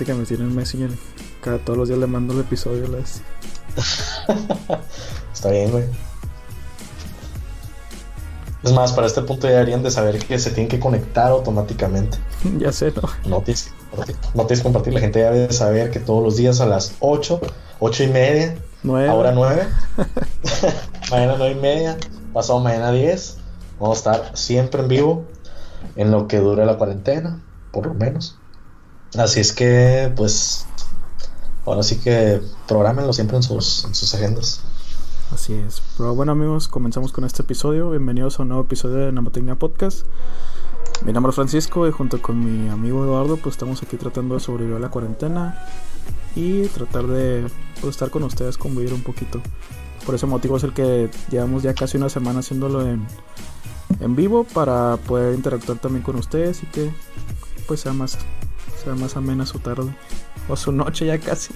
gente que me tiene en Messenger. Cada todos los días le mando el episodio. Las... Está bien, güey. Es más, para este punto ya deberían de saber que se tienen que conectar automáticamente. ya sé, ¿no? No tienes, no tienes que compartir. La gente ya debe saber que todos los días a las 8, 8 y media, ahora 9, mañana 9 y media, pasado mañana 10, vamos a estar siempre en vivo en lo que dure la cuarentena, por lo menos. Así es que, pues, ahora sí que programenlo siempre en sus, en sus agendas. Así es. Pero bueno amigos, comenzamos con este episodio. Bienvenidos a un nuevo episodio de Namotecnia Podcast. Mi nombre es Francisco y junto con mi amigo Eduardo pues estamos aquí tratando de sobrevivir a la cuarentena y tratar de pues, estar con ustedes, convivir un poquito. Por ese motivo es el que llevamos ya casi una semana haciéndolo en, en vivo para poder interactuar también con ustedes y que pues sea más, sea más amena su tarde o su noche ya casi.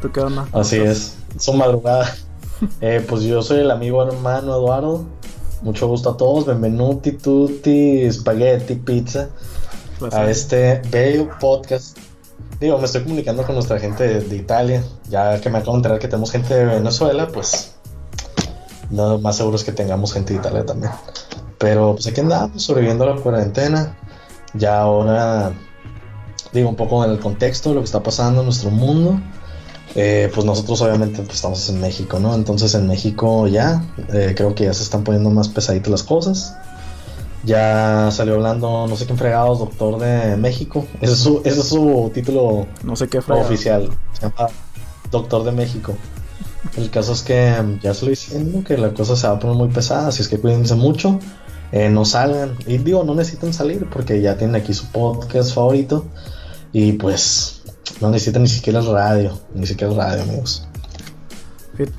¿Tú qué onda? Así es, su madrugada. Eh, pues yo soy el amigo hermano Eduardo. Mucho gusto a todos. Benvenuti, tutti, spaghetti, pizza. A este bello podcast. Digo, me estoy comunicando con nuestra gente de, Italia. Ya que me acabo de enterar que tenemos gente de Venezuela, pues. No, más seguro es que tengamos gente de Italia también. Pero pues aquí andamos, sobreviviendo a la cuarentena. Ya ahora. Digo, un poco en el contexto de lo que está pasando en nuestro mundo. Eh, pues nosotros obviamente pues, estamos en México, ¿no? Entonces en México ya eh, creo que ya se están poniendo más pesaditas las cosas. Ya salió hablando, no sé quién fregados, Doctor de México. Ese es su, ese es su título no sé qué oficial. Se llama Doctor de México. El caso es que ya se lo diciendo que la cosa se va a poner muy pesada, así es que cuídense mucho. Eh, no salgan. Y digo, no necesitan salir porque ya tienen aquí su podcast favorito. Y pues no necesita ni siquiera el radio, ni siquiera el radio, amigos.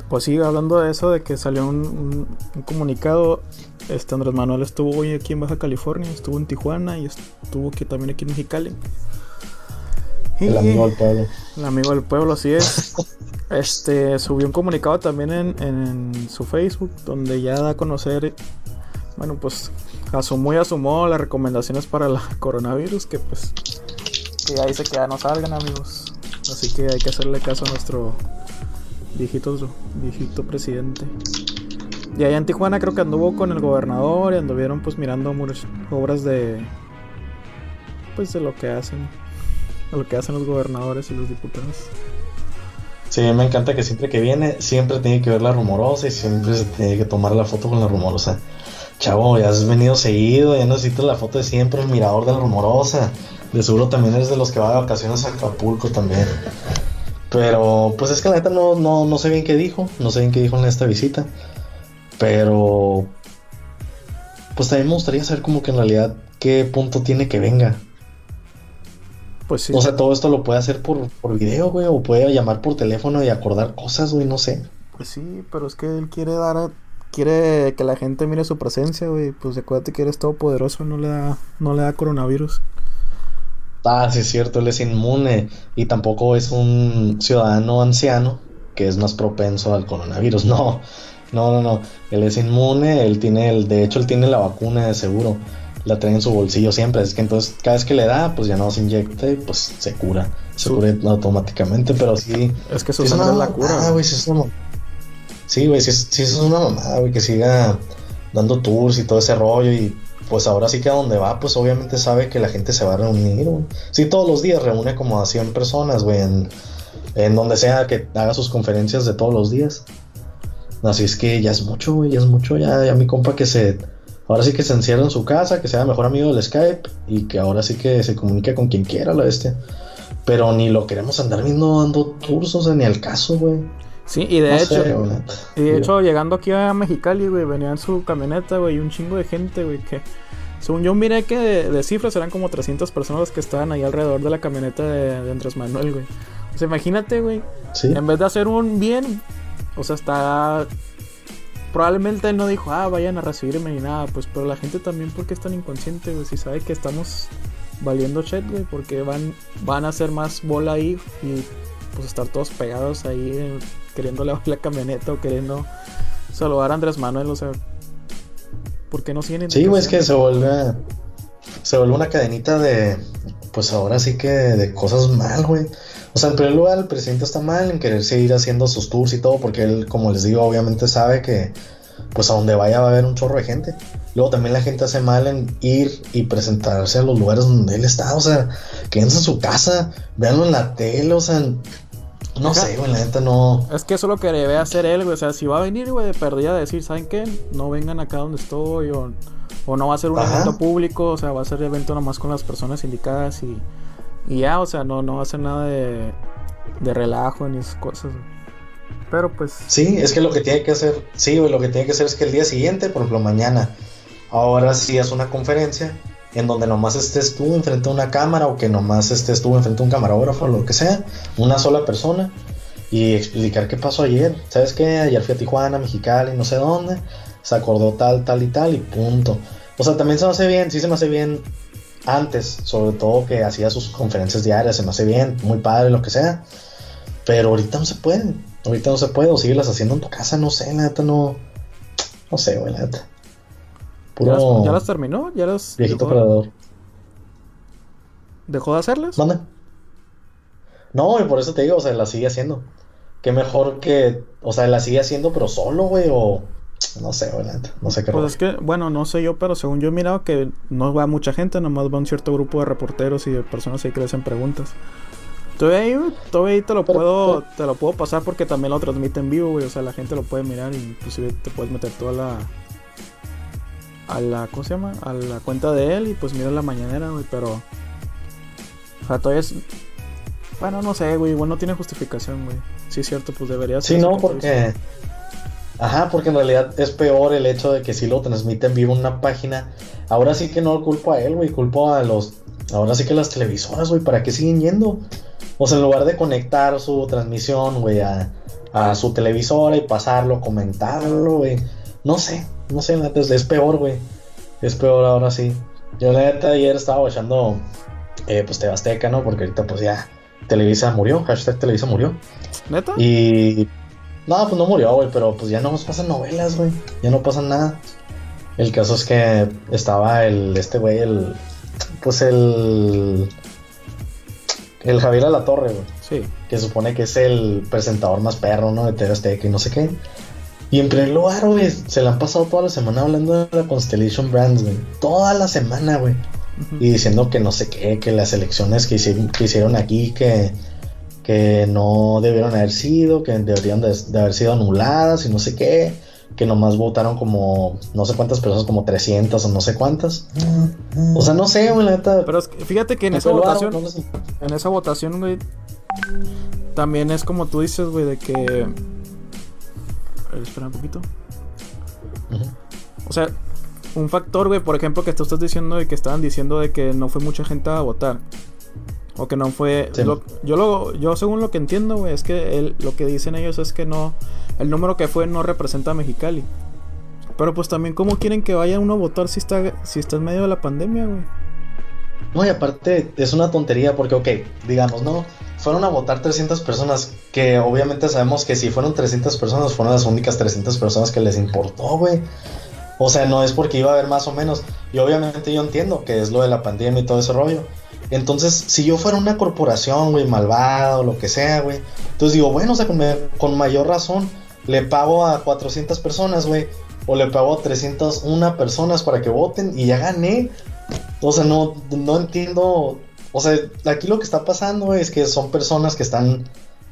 Pues sí, hablando de eso, de que salió un, comunicado, este Andrés Manuel estuvo hoy aquí en Baja California, estuvo en Tijuana y estuvo aquí también aquí en Mexicali. el amigo del pueblo. El amigo del pueblo, así es. este subió un comunicado también en, en, su Facebook donde ya da a conocer, bueno, pues asumó y asumó las recomendaciones para el coronavirus, que pues que ahí se que no salgan amigos. Así que hay que hacerle caso a nuestro viejito, viejito presidente. Y allá en Tijuana creo que anduvo con el gobernador y anduvieron pues mirando obras de pues de lo que hacen, de lo que hacen los gobernadores y los diputados. Sí, me encanta que siempre que viene, siempre tiene que ver la rumorosa y siempre se tiene que tomar la foto con la rumorosa. Chavo, ya has venido seguido, ya necesitas la foto de siempre, el mirador de la rumorosa. De seguro también eres de los que va de vacaciones a Acapulco también. Pero, pues es que la neta no, no, no sé bien qué dijo. No sé bien qué dijo en esta visita. Pero, pues también me gustaría saber como que en realidad qué punto tiene que venga. Pues sí. O sea, todo esto lo puede hacer por, por video, güey. O puede llamar por teléfono y acordar cosas, güey, no sé. Pues sí, pero es que él quiere dar quiere que la gente mire su presencia, güey. Pues acuérdate que eres todopoderoso, no le da, no le da coronavirus. Ah, sí es cierto, él es inmune y tampoco es un ciudadano anciano que es más propenso al coronavirus. No, no, no, no. Él es inmune, él tiene el, de hecho él tiene la vacuna de seguro. La trae en su bolsillo siempre. Es que entonces cada vez que le da, pues ya no se inyecta y pues se cura. Se cura automáticamente, pero sí. Es que eso es la cura. Ah, güey, sí es una Sí, güey, sí, sí, es una mamada, güey, que siga dando tours y todo ese rollo y pues ahora sí que a donde va, pues obviamente sabe que la gente se va a reunir, güey. Sí, todos los días reúne como a 100 personas, güey, en, donde sea que haga sus conferencias de todos los días. Así es que ya es mucho, güey, ya es mucho, ya, ya mi compa que se... Ahora sí que se encierra en su casa, que sea mejor amigo del Skype y que ahora sí que se comunique con quien quiera, la bestia. Pero ni lo queremos andar viendo dando sea, ni al caso, güey. Sí, y de hecho, y de hecho llegando aquí a Mexicali, güey, venía en su camioneta, güey, y un chingo de gente, güey, que según yo miré que de, cifras eran como 300 personas que estaban ahí alrededor de la camioneta de, Andrés Manuel, güey. O sea, imagínate, güey, en vez de hacer un bien, o sea, está probablemente él no dijo, ah, vayan a recibirme ni nada, pues, pero la gente también, porque es tan inconsciente, güey? Si sabe que estamos valiendo chat, güey, porque van, van a hacer más bola ahí y pues estar todos pegados ahí queriendo lavar la camioneta o queriendo saludar a Andrés Manuel, o sea, ¿por qué no tienen? Sí, güey, es que se vuelve, se vuelve una cadenita de, pues ahora sí que de cosas mal, güey. O sea, en primer lugar, el presidente está mal en querer seguir haciendo sus tours y todo, porque él, como les digo, obviamente sabe que, pues a donde vaya va a haber un chorro de gente. Luego también la gente hace mal en ir y presentarse a los lugares donde él está, o sea, quédense en su casa, véanlo en la tele, o sea, no sé, güey, la neta no. Es que eso es lo que debe hacer él, güey. O sea, si va a venir, güey, de perdida a decir, ¿saben qué? No vengan acá donde estoy, o, o no va a ser un evento público, o sea, va a ser evento nomás con las personas indicadas y, y ya, o sea, no, no va a ser nada de, de relajo ni esas cosas. Pero pues. Sí, es que lo que tiene que hacer, sí, güey, lo que tiene que hacer es que el día siguiente, por ejemplo, mañana, ahora sí es una conferencia en donde nomás estés tú enfrente a una cámara o que nomás estés tú enfrente a un camarógrafo o lo que sea, una sola persona y explicar qué pasó ayer. ¿Sabes qué? Ayer fui a Tijuana, Mexicali, no sé dónde, se acordó tal, tal y tal y punto. O sea, también se me hace bien, sí se me hace bien antes, sobre todo que hacía sus conferencias diarias, se me hace bien, muy padre, lo que sea. Pero ahorita no se puede, ahorita no se puede, o las haciendo en tu casa, no sé, la neta no. No sé, güey, la neta. ¿Ya, las, terminó? ¿Ya las Viejito dejó? ¿Dejó de hacerlas? ¿Dónde? No, y por eso te digo, o sea, la sigue haciendo. Qué mejor que, o sea, la sigue haciendo, pero solo, güey, o no sé, güey, no sé qué. Pues es que, bueno, no sé yo, pero según yo he mirado que no va mucha gente, nomás va un cierto grupo de reporteros y de personas ahí que le hacen preguntas. Todavía ahí, todavía ahí te lo puedo, te lo puedo pasar porque también lo transmite en vivo, güey. O sea, la gente lo puede mirar y inclusive te puedes meter toda la, a la, ¿cómo se llama? A la cuenta de él y pues mira la mañanera, güey, pero... O sea, todavía es... Bueno, no sé, güey, igual no tiene justificación, güey. Sí es cierto, pues debería ser. Sí, no, porque... Ajá, porque en realidad es peor el hecho de que si lo transmiten vivo en una página. Ahora sí que no culpo a él, güey, culpo a los... Ahora sí que las televisoras, güey, ¿para qué siguen yendo? O sea, en lugar de conectar su transmisión, güey, a, a su televisora y pasarlo, comentarlo, güey. No sé, no sé, neta, es, peor, güey. Es peor ahora sí. Yo la neta ayer estaba echando eh, pues Tebasteca, ¿no? Porque ahorita pues ya Televisa murió, hashtag Televisa murió. ¿Neta? Y... No, pues no murió, güey, pero pues ya no nos pasan novelas, güey. Ya no pasan nada. El caso es que estaba el, este güey, el... Pues el... El Javier Alatorre, güey. Sí. Que supone que es el presentador más perro, ¿no? De TV y no sé qué. Y en primer lugar, güey, se la han pasado toda la semana hablando de la Constellation Brands, güey. Toda la semana, güey. Y diciendo que no sé qué, que las elecciones que hicieron, aquí, que, que no debieron haber sido, que deberían de, haber sido anuladas y no sé qué. Que nomás votaron como no sé cuántas personas, como 300 o no sé cuántas. O sea, no sé, güey, la neta. Pero fíjate que en esa votación, en esa votación, güey, también es como tú dices, güey, de que espera un poquito. O sea, un factor, güey, por ejemplo, que tú estás diciendo de que estaban diciendo de que no fue mucha gente a votar. O que no fue. yo lo, yo según lo que entiendo, güey, es que lo que dicen ellos es que no. El número que fue no representa a Mexicali. Pero pues también, ¿cómo quieren que vaya uno a votar si está, si está en medio de la pandemia, güey? No, y aparte es una tontería porque, ok, digamos, ¿no? Fueron a votar 300 personas, que obviamente sabemos que si fueron 300 personas, fueron las únicas 300 personas que les importó, güey. O sea, no es porque iba a haber más o menos. Y obviamente yo entiendo que es lo de la pandemia y todo ese rollo. Entonces, si yo fuera una corporación, güey, malvada o lo que sea, güey. Entonces digo, bueno, o sea, con, mayor razón le pago a 400 personas, güey. O le pago a 301 personas para que voten y ya gané. O sea, no, no entiendo. O sea, aquí lo que está pasando es que son personas que están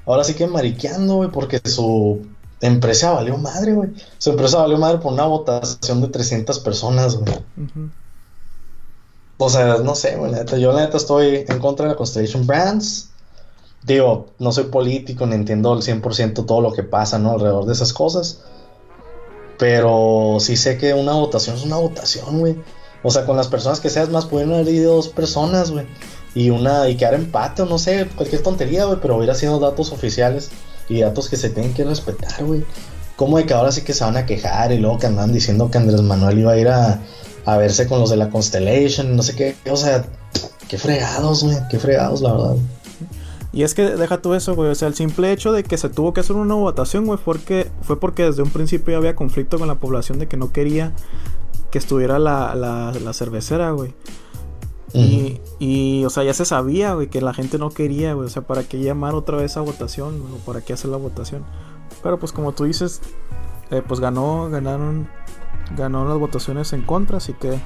ahora sí que mariqueando, güey, porque su empresa valió madre, güey. Su empresa valió madre por una votación de 300 personas, güey. O sea, no sé, güey, yo la neta estoy en contra de la Constellation Brands. Digo, no soy político, ni entiendo al 100% todo lo que pasa, ¿no? Alrededor de esas cosas. Pero sí sé que una votación es una votación, güey. O sea, con las personas que seas más, pueden haber ido dos personas, güey. Y una, y quedar empate o no sé, cualquier tontería, güey, pero hubiera sido datos oficiales y datos que se tienen que respetar, güey. ¿Cómo de que ahora sí que se van a quejar y luego que andan diciendo que Andrés Manuel iba a ir a, a verse con los de la Constellation, no sé qué? O sea, qué fregados, güey, qué fregados, la verdad. Y es que deja tú eso, güey. O sea, el simple hecho de que se tuvo que hacer una votación, güey, porque, fue porque desde un principio había conflicto con la población de que no quería que estuviera la, la, cervecera, güey. Y, o sea, ya se sabía, güey, que la gente no quería, güey. O sea, ¿para qué llamar otra vez a votación? ¿O para qué hacer la votación? Pero pues como tú dices, eh, pues ganó, ganaron, ganó las votaciones en contra, así que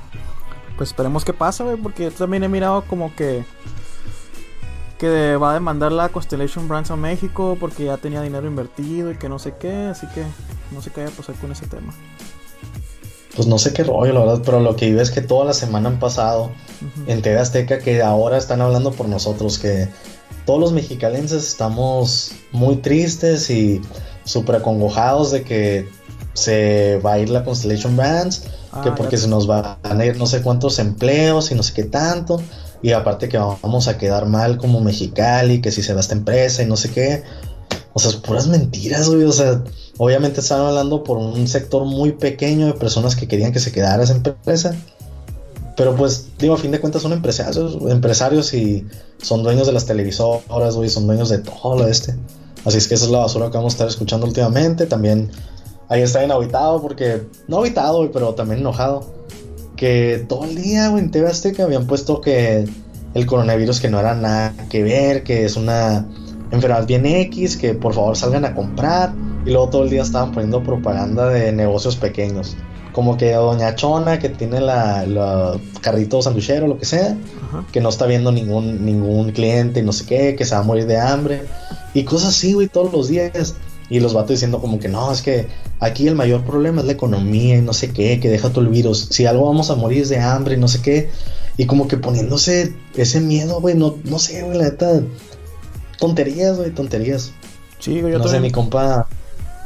pues esperemos que pase, güey, porque yo también he mirado como que que va a demandar la Constellation Brands a México porque ya tenía dinero invertido y que no sé qué, así que no sé qué vaya a pasar con ese tema. Pues no sé qué rollo, la verdad, pero lo que vi es que toda la semana han pasado en TV Azteca que ahora están hablando por nosotros, que todos los mexicalenses estamos muy tristes y súper acongojados de que se va a ir la Constellation Brands, que ah, porque se nos van a ir no sé cuántos empleos y no sé qué tanto, y aparte que vamos a quedar mal como Mexicali, que si se va esta empresa y no sé qué. O sea, puras mentiras, güey. O sea, obviamente estaban hablando por un sector muy pequeño de personas que querían que se quedara esa empresa. Pero pues, digo, a fin de cuentas son empresarios, empresarios y son dueños de las televisoras, güey, son dueños de todo lo este. Así es que esa es la basura que vamos a estar escuchando últimamente. También ahí está bien porque, no habitado, güey, pero también enojado. Que todo el día, güey, en TV Azteca habían puesto que el coronavirus que no era nada que ver, que es una enfermedad bien X, que por favor salgan a comprar. Y luego todo el día estaban poniendo propaganda de negocios pequeños. Como que Doña Chona, que tiene la, la carrito sanduchero, lo que sea, que no está viendo ningún, ningún cliente y no sé qué, que se va a morir de hambre. Y cosas así, güey, todos los días. Y los vatos diciendo como que no, es que aquí el mayor problema es la economía y no sé qué, que deja todo el virus. Si algo vamos a morir es de hambre y no sé qué. Y como que poniéndose ese miedo, güey, no, no sé, güey, la neta tonterías, güey, tonterías. Sí, güey, yo no sé, mi compa.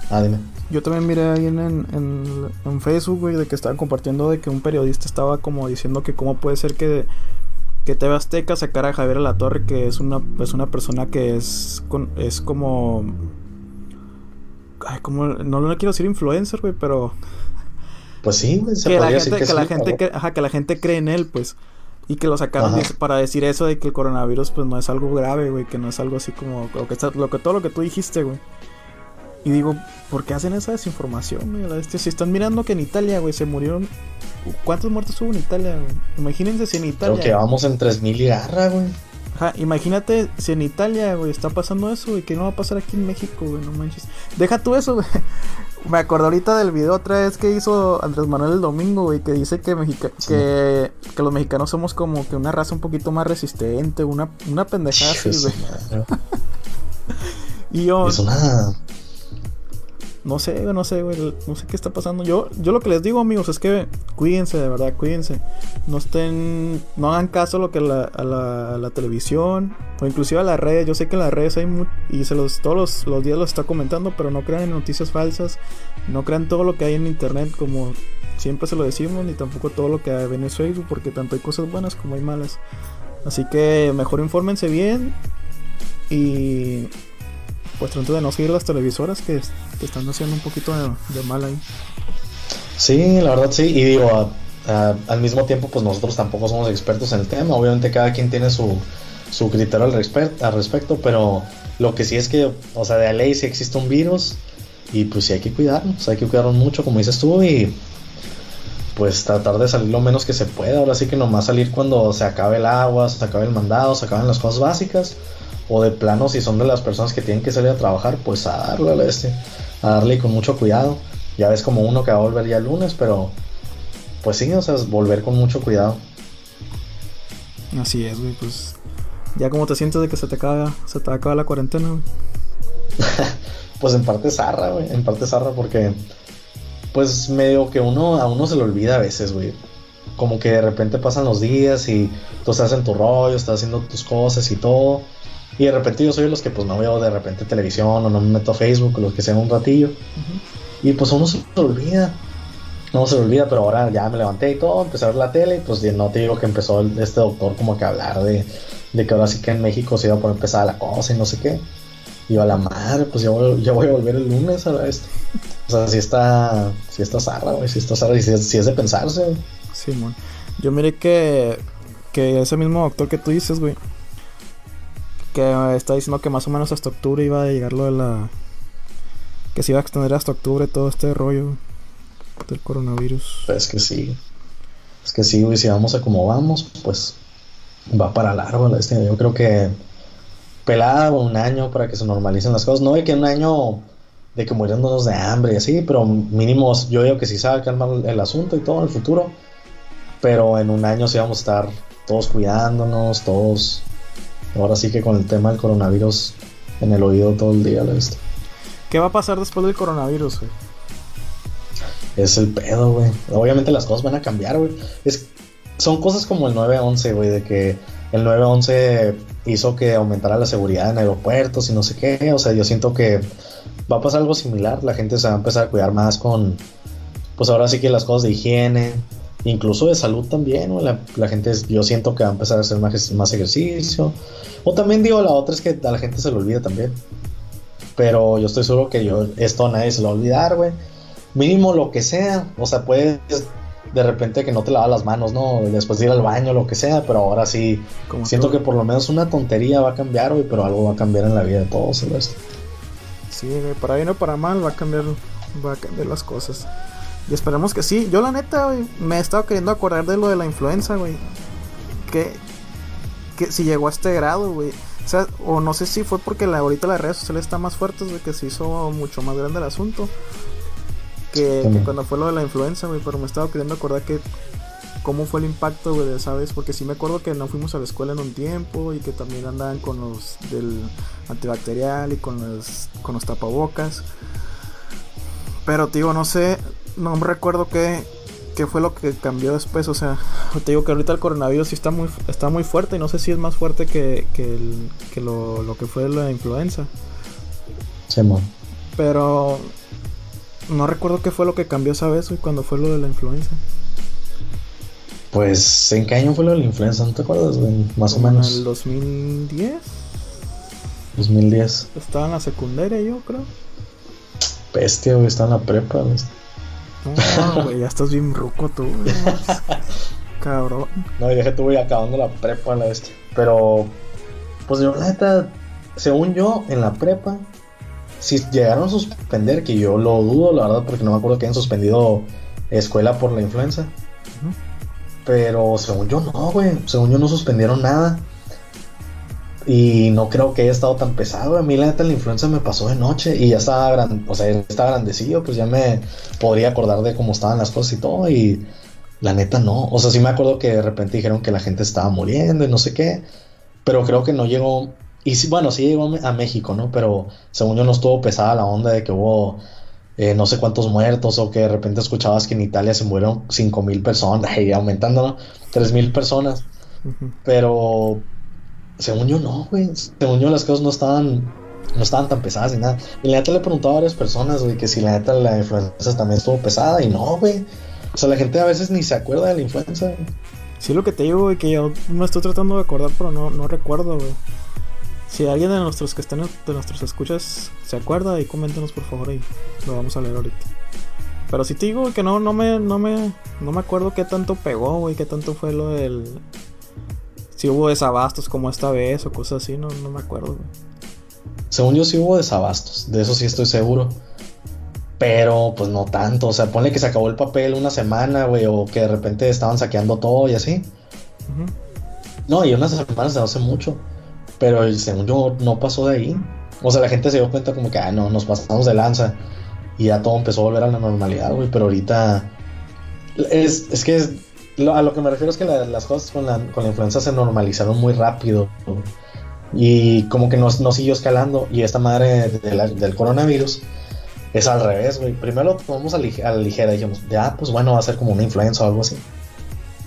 Ah, dime. Yo también miré ahí en, en, en, Facebook, güey, de que estaban compartiendo de que un periodista estaba como diciendo que cómo puede ser que, que TV Azteca sacara a Javier La Torre, que es una, es una persona que es, es como... Ay, como... No, no quiero decir influencer, güey, pero... Pues sí, güey, se que la gente, que, la gente, ajá, que la gente cree en él, pues. Y que lo sacaron para decir eso de que el coronavirus pues no es algo grave, güey, que no es algo así como lo que, lo que todo lo que tú dijiste, güey. Y digo, ¿por qué hacen esa desinformación, güey? Si están mirando que en Italia, güey, se murieron ¿Cuántos muertos hubo en Italia, güey? Imagínense si en Italia. Creo que vamos en 3000 y garra, güey. Ajá, imagínate si en Italia, güey, está pasando eso, y que no va a pasar aquí en México, güey, no manches. Deja tú eso, güey. Me acordé ahorita del video otra vez que hizo Andrés Manuel el domingo, güey, que dice que, que, que, los mexicanos somos como que una raza un poquito más resistente, una, una pendejada así, güey. y yo... Es una... No sé, no sé, güey, no sé qué está pasando. Yo, yo lo que les digo, amigos, es que cuídense, de verdad, cuídense. No estén, no hagan caso a lo que la, a, la, televisión o inclusive a las redes. Yo sé que en las redes hay y se los todos los, los, días los está comentando, pero no crean en noticias falsas, no crean todo lo que hay en internet como siempre se lo decimos, ni tampoco todo lo que hay en Facebook, porque tanto hay cosas buenas como hay malas. Así que mejor infórmense bien y pues trato de no seguir las televisoras que, están haciendo un poquito de, mal ahí. Sí, la verdad sí, y digo, al mismo tiempo pues nosotros tampoco somos expertos en el tema, obviamente cada quien tiene su, su criterio al, al respecto, pero lo que sí es que, o sea, de ley sí existe un virus y pues sí hay que cuidarnos, hay que cuidarnos mucho como dices tú y pues tratar de salir lo menos que se pueda, ahora sí que nomás salir cuando se acabe el agua, se acabe el mandado, se acaben las cosas básicas o de plano si son de las personas que tienen que salir a trabajar, pues a darle a este, a darle con mucho cuidado. Ya ves como uno que va a volver ya el lunes, pero pues sí, o sea, volver con mucho cuidado. Así es, güey, pues ya como te sientes de que se te acaba, se te acaba la cuarentena, güey. pues en parte zarra, güey, en parte zarra porque pues medio que uno a uno se le olvida a veces, güey. Como que de repente pasan los días y tú estás en tu rollo, estás haciendo tus cosas y todo y de repente yo soy de los que pues no veo de repente televisión o no me meto a Facebook o los que sea un ratillo. Y pues uno se lo olvida. No se lo olvida, pero ahora ya me levanté y todo, empecé a ver la tele y pues no te digo que empezó este doctor como que a hablar de, de que ahora sí que en México se iba a poner pesada la cosa y no sé qué. Y a la madre, pues ya voy, ya voy a volver el lunes a esto. O sea, si está, si está zarra, güey, si está zarra y si, es de pensarse. Sí, man. Yo miré que, que ese mismo doctor que tú dices, güey, que está diciendo que más o menos hasta octubre iba a llegar lo de la. Que se iba a extender hasta octubre todo este rollo del coronavirus. Es que sí. Es que sí, y si vamos a como vamos, pues va para largo. Este, yo creo que pelada un año para que se normalicen las cosas. No de que un año de que muriéndonos de hambre y así, pero mínimo yo digo que sí a calmar el asunto y todo en el futuro. Pero en un año sí vamos a estar todos cuidándonos, todos. Ahora sí que con el tema del coronavirus en el oído todo el día. ¿ves? ¿Qué va a pasar después del coronavirus, güey? Es el pedo, güey. Obviamente las cosas van a cambiar, güey. Es, son cosas como el 911, güey, de que el 911 hizo que aumentara la seguridad en aeropuertos y no sé qué. O sea, yo siento que va a pasar algo similar. La gente se va a empezar a cuidar más con, pues ahora sí que las cosas de higiene, incluso de salud también. La, la, gente, yo siento que va a empezar a hacer más, más ejercicio. O también digo, la otra es que a la gente se lo olvida también. Pero yo estoy seguro que yo, esto a nadie se lo va a olvidar, güey. Mínimo lo que sea. O sea, puedes de repente que no te lavas las manos, ¿no? Después de ir al baño, lo que sea, pero ahora sí, siento que por lo menos una tontería va a cambiar, güey, pero algo va a cambiar en la vida de todos, ¿sabes? Sí, güey, para bien o para mal va a cambiar, va a cambiar las cosas. Y esperemos que sí. Yo la neta, güey, me he estado queriendo acordar de lo de la influenza, güey. Que, que si llegó a este grado, güey. O sea, o no sé si fue porque la, ahorita las redes sociales están más fuertes, güey, que se hizo mucho más grande el asunto que, cuando fue lo de la influenza, güey, pero me estaba queriendo acordar que cómo fue el impacto, güey, ¿sabes? Porque sí me acuerdo que no fuimos a la escuela en un tiempo y que también andaban con los del antibacterial y con los, con los tapabocas. Pero, tío, no sé, no me recuerdo qué, qué fue lo que cambió después. O sea, te digo que ahorita el coronavirus sí está muy, está muy fuerte y no sé si es más fuerte que, que, el, que lo, lo, que fue la influenza. Sí, Pero no recuerdo qué fue lo que cambió esa vez, güey, cuando fue lo de la influenza. Pues, ¿en qué año fue lo de la influenza? ¿No te acuerdas, güey? Más o menos. ¿En el 2010? 2010. Estaba en la secundaria, yo creo. Bestia, güey, estaba en la prepa, güey. No, güey, ya estás bien ruco tú. Cabrón. No, ya que tú, voy acabando la prepa, la este. Pero, pues yo, la neta, según yo, en la prepa, si llegaron a suspender, que yo lo dudo, la verdad, porque no me acuerdo que hayan suspendido escuela por la influenza. Pero según yo no, güey. Según yo no suspendieron nada. Y no creo que haya estado tan pesado. A mí la neta la influenza me pasó de noche y ya estaba, gran, o sea, estaba grandecido, pues ya me podría acordar de cómo estaban las cosas y todo. Y la neta no. O sea, sí me acuerdo que de repente dijeron que la gente estaba muriendo y no sé qué. Pero creo que no llegó y sí, bueno, sí llegó a México, ¿no? Pero según yo no estuvo pesada la onda de que hubo eh, no sé cuántos muertos o que de repente escuchabas que en Italia se murieron 5 mil personas y aumentando, ¿no? 3 mil personas. Pero según yo no, güey. Según yo las cosas no estaban no estaban tan pesadas ni nada. Y la neta le he preguntado a varias personas, güey, que si la neta la influenza también estuvo pesada y no, güey. O sea, la gente a veces ni se acuerda de la influenza. Sí, lo que te digo, güey, que yo me estoy tratando de acordar, pero no, no recuerdo, güey. Si alguien de nuestros que están de nuestros escuchas se acuerda y coméntenos por favor y lo vamos a leer ahorita. Pero si te digo que no, no me, no me, no me acuerdo qué tanto pegó, güey, qué tanto fue lo del, si hubo desabastos como esta vez o cosas así, no, no me acuerdo. Güey. Según yo sí hubo desabastos, de eso sí estoy seguro. Pero pues no tanto, o sea, ponle que se acabó el papel una semana, güey, o que de repente estaban saqueando todo y así. No, y unas semanas de hace mucho. Pero según yo no pasó de ahí. O sea, la gente se dio cuenta como que, ah, no, nos pasamos de lanza. Y ya todo empezó a volver a la normalidad, güey. Pero ahorita... Es, es que a lo que me refiero es que las cosas con la, con la influenza se normalizaron muy rápido. Y como que no, no siguió escalando. Y esta madre del coronavirus es al revés, güey. Primero lo tomamos a, la ligera. Dijimos, ya, pues bueno, va a ser como una influenza o algo así.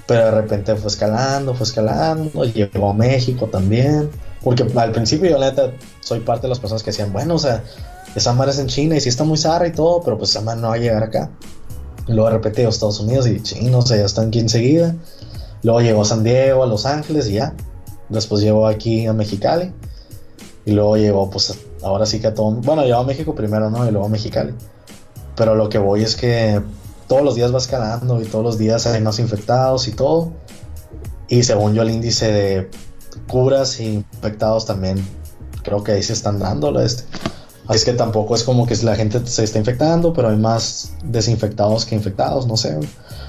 Pero de repente fue escalando, fue escalando. Llegó a México también. Porque al principio yo, la neta, soy parte de las personas que decían, bueno, o sea, esa madre es en China y sí está muy zarra y todo, pero pues esa madre no va a llegar acá. Y luego de repente a Estados Unidos y chinos, o sea, ya están aquí enseguida. Luego llegó a San Diego, a Los Ángeles y ya. Después llegó aquí a Mexicali. Y luego llegó, pues ahora sí que a todo. Bueno, llegó a México primero, ¿no? Y luego a Mexicali. Pero lo que voy es que todos los días va escalando y todos los días hay más infectados y todo. Y según yo, el índice de curas e infectados también creo que ahí se están dando. Este. Así que tampoco es como que la gente se está infectando, pero hay más desinfectados que infectados, no sé.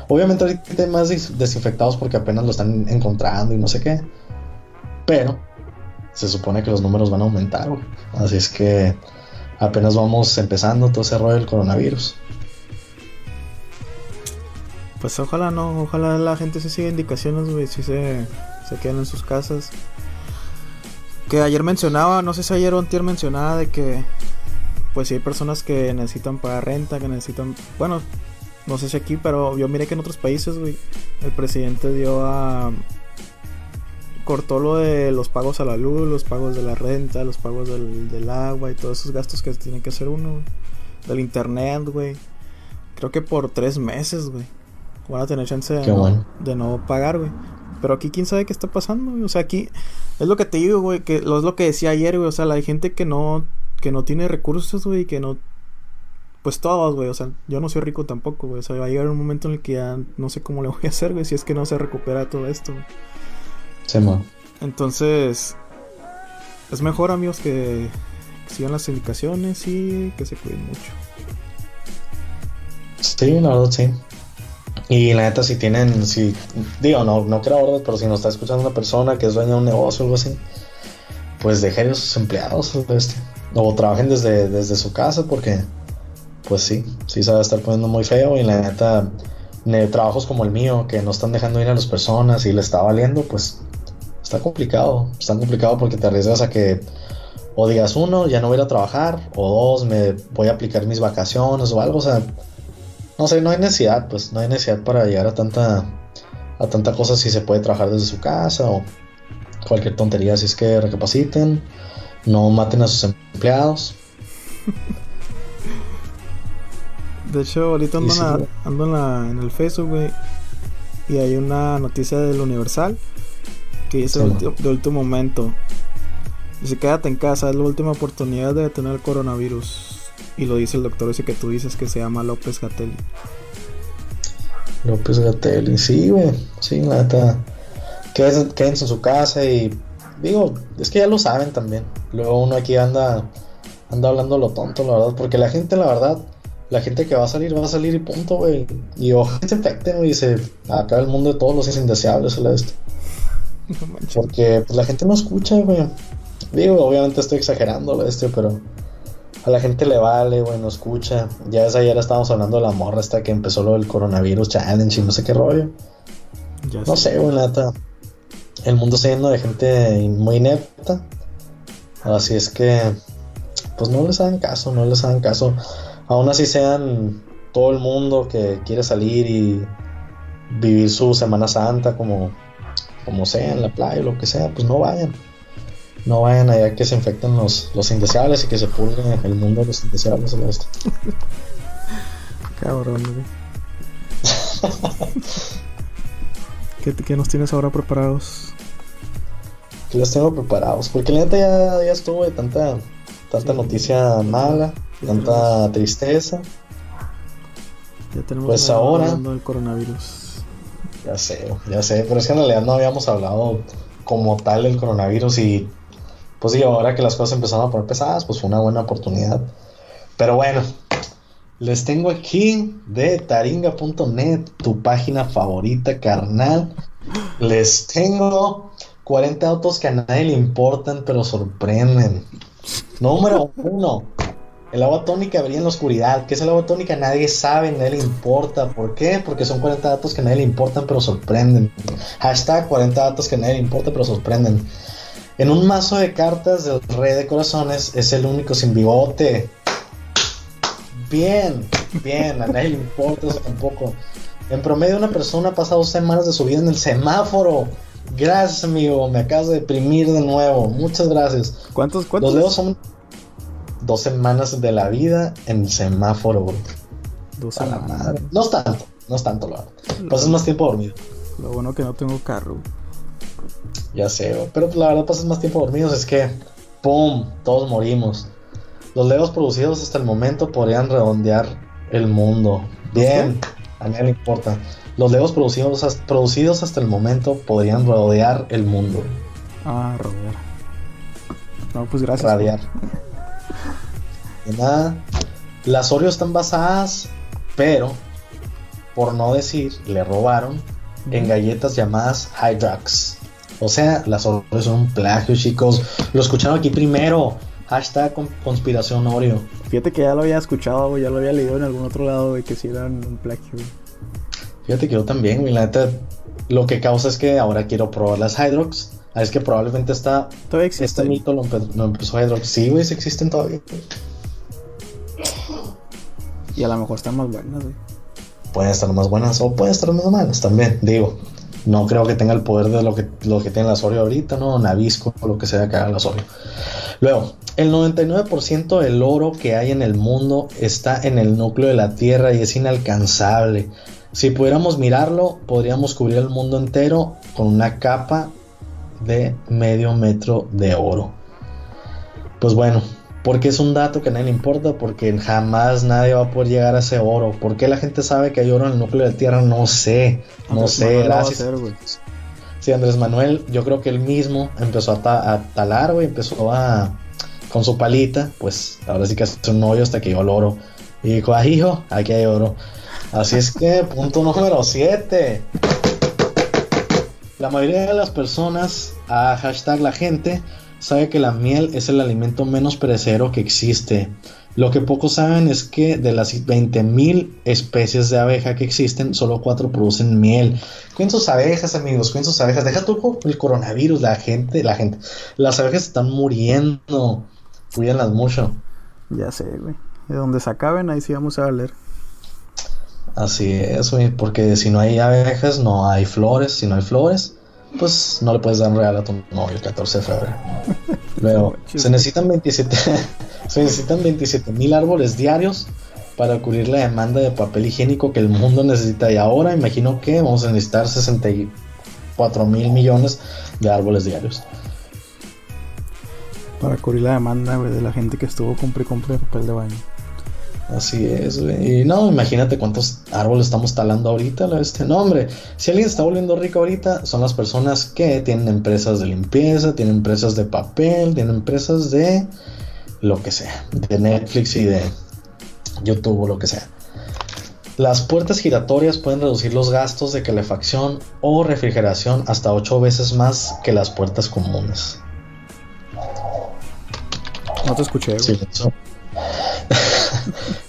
Obviamente ahorita hay más desinfectados porque apenas lo están encontrando y no sé qué. Pero se supone que los números van a aumentar, Así es que apenas vamos empezando todo ese rollo del coronavirus. Pues ojalá no, ojalá la gente se siga indicaciones, güey, si se, se quedan en sus casas. Que ayer mencionaba, no sé si ayer o antier mencionaba de que pues si hay personas que necesitan pagar renta, que necesitan, bueno, no sé si aquí, pero yo miré que en otros países, güey, el presidente dio a cortó lo de los pagos a la luz, los pagos de la renta, los pagos del, agua y todos esos gastos que tiene que hacer uno, del internet, güey. Creo que por tres meses, güey. Van a tener chance de, no, de no pagar, güey. Pero aquí quién sabe qué está pasando, güey. O sea, aquí es lo que te digo, güey, que es lo que decía ayer, güey. O sea, hay gente que no, que no tiene recursos, güey, que no... Pues todos, güey. O sea, yo no soy rico tampoco, güey. O sea, va a llegar un momento en el que ya no sé cómo le voy a hacer, güey, si es que no se recupera todo esto, güey. Entonces, es mejor, amigos, que sigan las indicaciones y que se cuiden mucho. Sí, la verdad, sí. Y la neta, si tienen, si, digo, no, no quiero orden, pero si nos está escuchando una persona que es dueña de un negocio o algo así, pues dejen a sus empleados, este, o trabajen desde, desde su casa, porque, pues sí, sí se va a estar poniendo muy feo. Y la neta, trabajos como el mío, que no están dejando ir a las personas y le está valiendo, pues está complicado. Está complicado porque te arriesgas a que o digas uno, ya no voy a ir a trabajar, o dos, me voy a aplicar mis vacaciones o algo. O sea, no sé, no hay necesidad, pues no hay necesidad para llegar a tanta, a tanta cosa si se puede trabajar desde su casa o cualquier tontería. Así es que recapaciten, no maten a sus empleados. De hecho, ahorita ando, en, en el Facebook, güey, y hay una noticia del Universal que dice de último momento. Dice, quédate en casa, es la última oportunidad de detener el coronavirus. Y lo dice el doctor ese que tú dices que se llama López Gatelli. López Gatelli, sí, güey. Sí, la neta. Quédense, en su casa y digo, es que ya lo saben también. Luego uno aquí anda anda hablando lo tonto, la verdad, porque la gente, la verdad, la gente que va a salir, va a salir y punto, güey. Y ojalá se infecten, y se acaba el mundo de todos los indeseables, el esto. Porque pues, la gente no escucha, güey. Digo, obviamente estoy exagerando este, pero a la gente le vale, güey, no escucha. Ya es ayer estábamos hablando de la morra hasta que empezó lo del coronavirus challenge y no sé qué rollo. no sé, güey, neta. El mundo está lleno de gente muy inepta. Así es que, pues no les hagan caso, no les hagan caso. Aún así sean todo el mundo que quiere salir y vivir su Semana Santa como como sea, en la playa, lo que sea, pues no vayan. No vayan allá que se infecten los, los indeseables y que se pulgue el mundo de los indeseables esto. Cabrón, güey. ¿Qué, nos tienes ahora preparados? Que los tengo preparados, porque la neta ya, ya estuvo de tanta, tanta noticia mala, tanta tristeza. Ya tenemos pues ahora del coronavirus. Ya sé, ya sé, pero es que en realidad no habíamos hablado como tal del coronavirus y pues sí, ahora que las cosas empezaron a poner pesadas, pues fue una buena oportunidad. Pero bueno, les tengo aquí de taringa.net, tu página favorita, carnal. Les tengo 40 autos que a nadie le importan, pero sorprenden. Número uno, el agua tónica brilla en la oscuridad. ¿Qué es el agua tónica? Nadie sabe, nadie le importa. ¿Por qué? Porque son 40 datos que a nadie le importan, pero sorprenden. Hashtag 40 datos que a nadie le importan, pero sorprenden. En un mazo de cartas del rey de corazones es el único sin bigote. Bien, bien, a nadie le importa eso tampoco. En promedio una persona pasa dos semanas de su vida en el semáforo. Gracias, amigo. Me acabas de deprimir de nuevo. Muchas gracias. ¿Cuántos? cuántos? Los dedos son dos semanas de la vida en semáforo, güey. Dos semanas. No es tanto, no es tanto, lo Pasas más tiempo dormido. Lo bueno que no tengo carro. Ya sé, pero la verdad pasas más tiempo dormidos. Es que, ¡pum! Todos morimos. Los legos producidos hasta el momento podrían redondear el mundo. Bien, a nadie le importa. Los legos producidos, producidos hasta el momento podrían rodear el mundo. Ah, rodear. No, pues gracias. Radiar nada. Las Oreo están basadas, pero, por no decir, le robaron en galletas llamadas Hydrox. O sea, las Oreos son un plagio, chicos. Lo escucharon aquí primero. Hashtag conspiración Oreo. Fíjate que ya lo había escuchado, güey. Ya lo había leído en algún otro lado, güey, que si eran un plagio, Fíjate que yo también, güey. La neta, lo que causa es que ahora quiero probar las Hydrox. Ah, es que probablemente está. Todavía existe. Este mito lo, empezó Hydrox. Sí, güey, sí existen todavía. Y a lo mejor están más buenas, güey. Pueden estar más buenas o pueden estar más malas también, digo. No creo que tenga el poder de lo que, lo que tiene la Oreo ahorita, ¿no? Navisco o lo que sea que haga la Oreo. Luego, el 99% del oro que hay en el mundo está en el núcleo de la Tierra y es inalcanzable. Si pudiéramos mirarlo, podríamos cubrir el mundo entero con una capa de medio metro de oro. Pues bueno, porque es un dato que a nadie le importa, porque jamás nadie va a poder llegar a ese oro. ¿Por qué la gente sabe que hay oro en el núcleo de la Tierra? No sé, no sé, gracias. sí, Andrés Manuel, yo creo que él mismo empezó a, talar, güey, empezó a, con su palita, pues ahora sí que hace un hoyo hasta que llegó el oro. Y dijo, ah, hijo, aquí hay oro. Así es que, punto número 7. La mayoría de las personas, a hashtag la gente, sabe que la miel es el alimento menos perecero que existe. Lo que pocos saben es que de las 20.000 especies de abeja que existen, solo 4 producen miel. Cuiden sus abejas, amigos, cuiden sus abejas. Deja tú el coronavirus, la gente, la gente. Las abejas están muriendo. Cuídenlas mucho. Ya sé, güey. De donde se acaben, ahí sí vamos a valer. Así es, güey, porque si no hay abejas, no hay flores. Si no hay flores, pues no le puedes dar un regalo a tu novio el 14 de febrero. Luego, se necesitan 27 se necesitan 27 mil árboles diarios para cubrir la demanda de papel higiénico que el mundo necesita. Y ahora imagino que vamos a necesitar 64 mil millones de árboles diarios. Para cubrir la demanda de la gente que estuvo compre compre papel de baño. Así es, güey. Y no, imagínate cuántos árboles estamos talando ahorita. Este, no, hombre, si alguien está volviendo rico ahorita, son las personas que tienen empresas de limpieza, tienen empresas de papel, tienen empresas de lo que sea, de Netflix y de YouTube o lo que sea. Las puertas giratorias pueden reducir los gastos de calefacción o refrigeración hasta 8 veces más que las puertas comunes. No te escuché. Sí,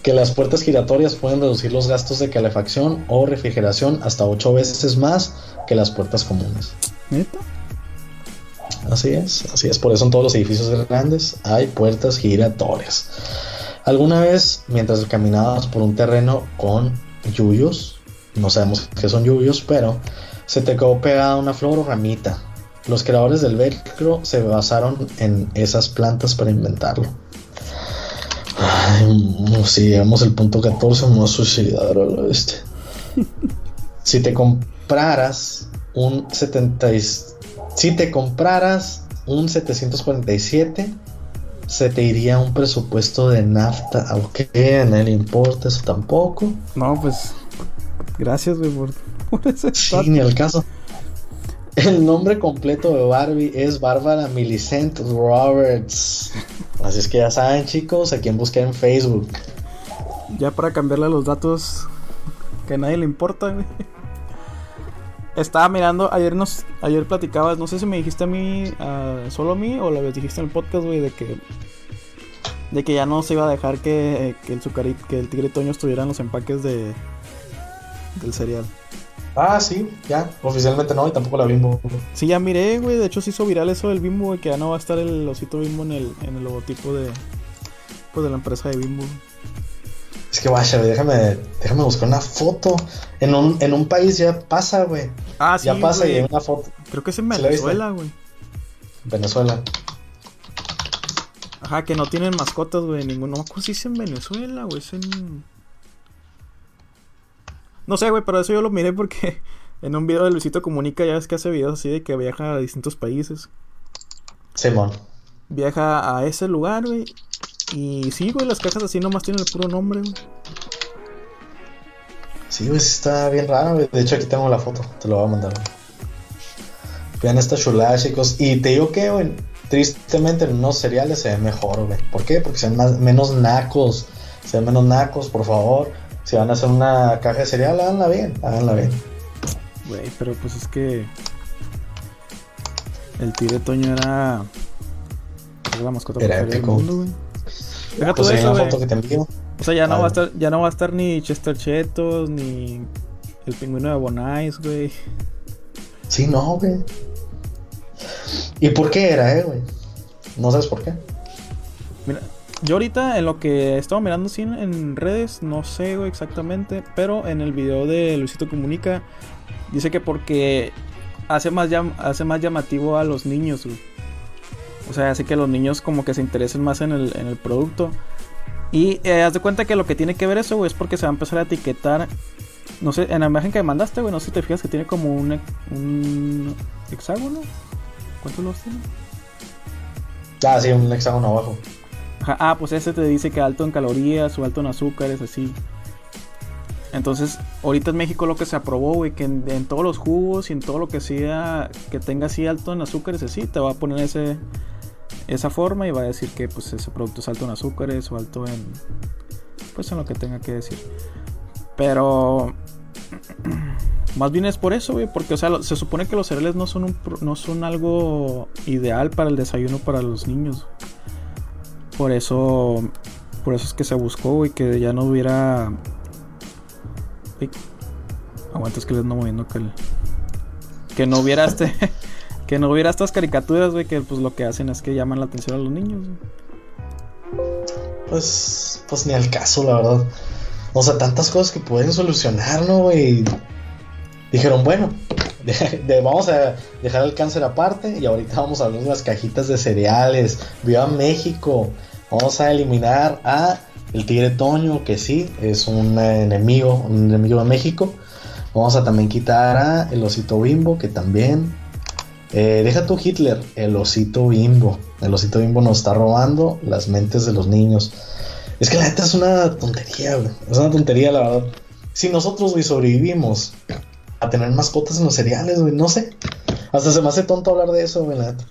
que las puertas giratorias pueden reducir los gastos de calefacción o refrigeración hasta 8 veces más que las puertas comunes. ¿Neta? Así es, así es. Por eso en todos los edificios grandes hay puertas giratorias. ¿Alguna vez, mientras caminabas por un terreno con yuyos, no sabemos qué son yuyos, pero se te quedó pegada una flor o ramita? Los creadores del velcro se basaron en esas plantas para inventarlo. Ay, si llegamos al punto 14, me voy a suicidar este. si te compraras un 70 si te compraras un 747 se te iría un presupuesto de nafta aunque a nadie le importa eso tampoco no pues gracias güey por, ese sí ni el caso el nombre completo de Barbie es Bárbara Millicent Roberts. Así es que ya saben, chicos, a quién buscar en Facebook. Ya para cambiarle los datos que a nadie le importa, Estaba mirando, ayer nos ayer platicabas, no sé si me dijiste a mí, solo a mí, o lo dijiste en el podcast, güey, de que de que ya no se iba a dejar que, que el que el tigre Toño estuviera en los empaques de del cereal. Ah, sí, ya, oficialmente no, y tampoco la Bimbo. Sí, ya miré, güey, de hecho se hizo viral eso del Bimbo, güey, que ya no va a estar el osito Bimbo en el, en el logotipo de, pues, de la empresa de Bimbo. Es que vaya, déjame, déjame buscar una foto. En un, en un país ya pasa, güey. Ah, sí. Ya pasa y hay una foto. Creo que es en Venezuela, güey. Venezuela. Ajá, que no tienen mascotas, güey. Ninguno. No me si es en Venezuela, güey. Es en. No sé, güey, pero eso yo lo miré porque en un video de Luisito Comunica ya ves que hace videos así de que viaja a distintos países. Simón. Viaja a ese lugar, güey. Y sí, güey, las cajas así nomás tienen el puro nombre, güey. Sí, güey, está bien raro, güey. De hecho, aquí tengo la foto, te lo voy a mandar. Vean esta chulada, chicos. Y te digo que, güey, tristemente en unos cereales se ve mejor, güey. ¿Por qué? Porque se ven más, menos nacos. Se ven menos nacos, por favor. Si van a hacer una caja de cereal, háganla bien, háganla bien. Güey, pero pues es que. el tigre Toño era. Era la mascota era del mundo, güey. Deja pues todo eso, foto que te O sea, ya no, va a estar, ya no va a estar ni Chester Chetos, ni el pingüino de Bonais, güey. Sí, no, güey. ¿Y por qué era, eh, güey? No sabes por qué. Mira, yo ahorita en lo que estaba mirando así en redes, no sé exactamente, pero en el video de Luisito Comunica dice que porque hace más, hace más llamativo a los niños. O sea, hace que los niños como que se interesen más en el, en el producto. Y eh, haz de cuenta que lo que tiene que ver eso, es porque se va a empezar a etiquetar. No sé, en la imagen que me mandaste, güey, no sé si te fijas que tiene como un, un hexágono. ¿Cuántos los tiene? Ah, sí, un hexágono abajo. Ah, pues ese te dice que alto en calorías o alto en azúcares, así. Entonces, ahorita en México lo que se aprobó, güey, que en, todos los jugos y en todo lo que sea que tenga así alto en azúcares, así, te va a poner ese esa forma y va a decir que pues ese producto es alto en azúcares o alto en pues en lo que tenga que decir. Pero más bien es por eso, güey, porque o sea, se supone que los cereales no son un, no son algo ideal para el desayuno para los niños. Por eso por eso es que se buscó, güey, que ya no hubiera Aguantas que les no moviendo que que no hubiera este que no hubiera estas caricaturas, güey, que pues lo que hacen es que llaman la atención a los niños. Pues pues ni al caso, la verdad. O sea, tantas cosas que pueden solucionar, ¿no, güey? Dijeron, bueno, vamos a dejar el cáncer aparte y ahorita vamos a hablar de las cajitas de cereales. Viva México. Vamos a eliminar a el tigre Toño, que sí, es un enemigo, un enemigo de México. Vamos a también quitar a el osito bimbo, que también. Eh, deja tu Hitler, el osito bimbo. El osito bimbo nos está robando las mentes de los niños. Es que la neta es una tontería, güey. Es una tontería, la verdad. Si nosotros, güey, sobrevivimos a tener mascotas en los cereales, güey, no sé. Hasta se me hace tonto hablar de eso, güey, la neta.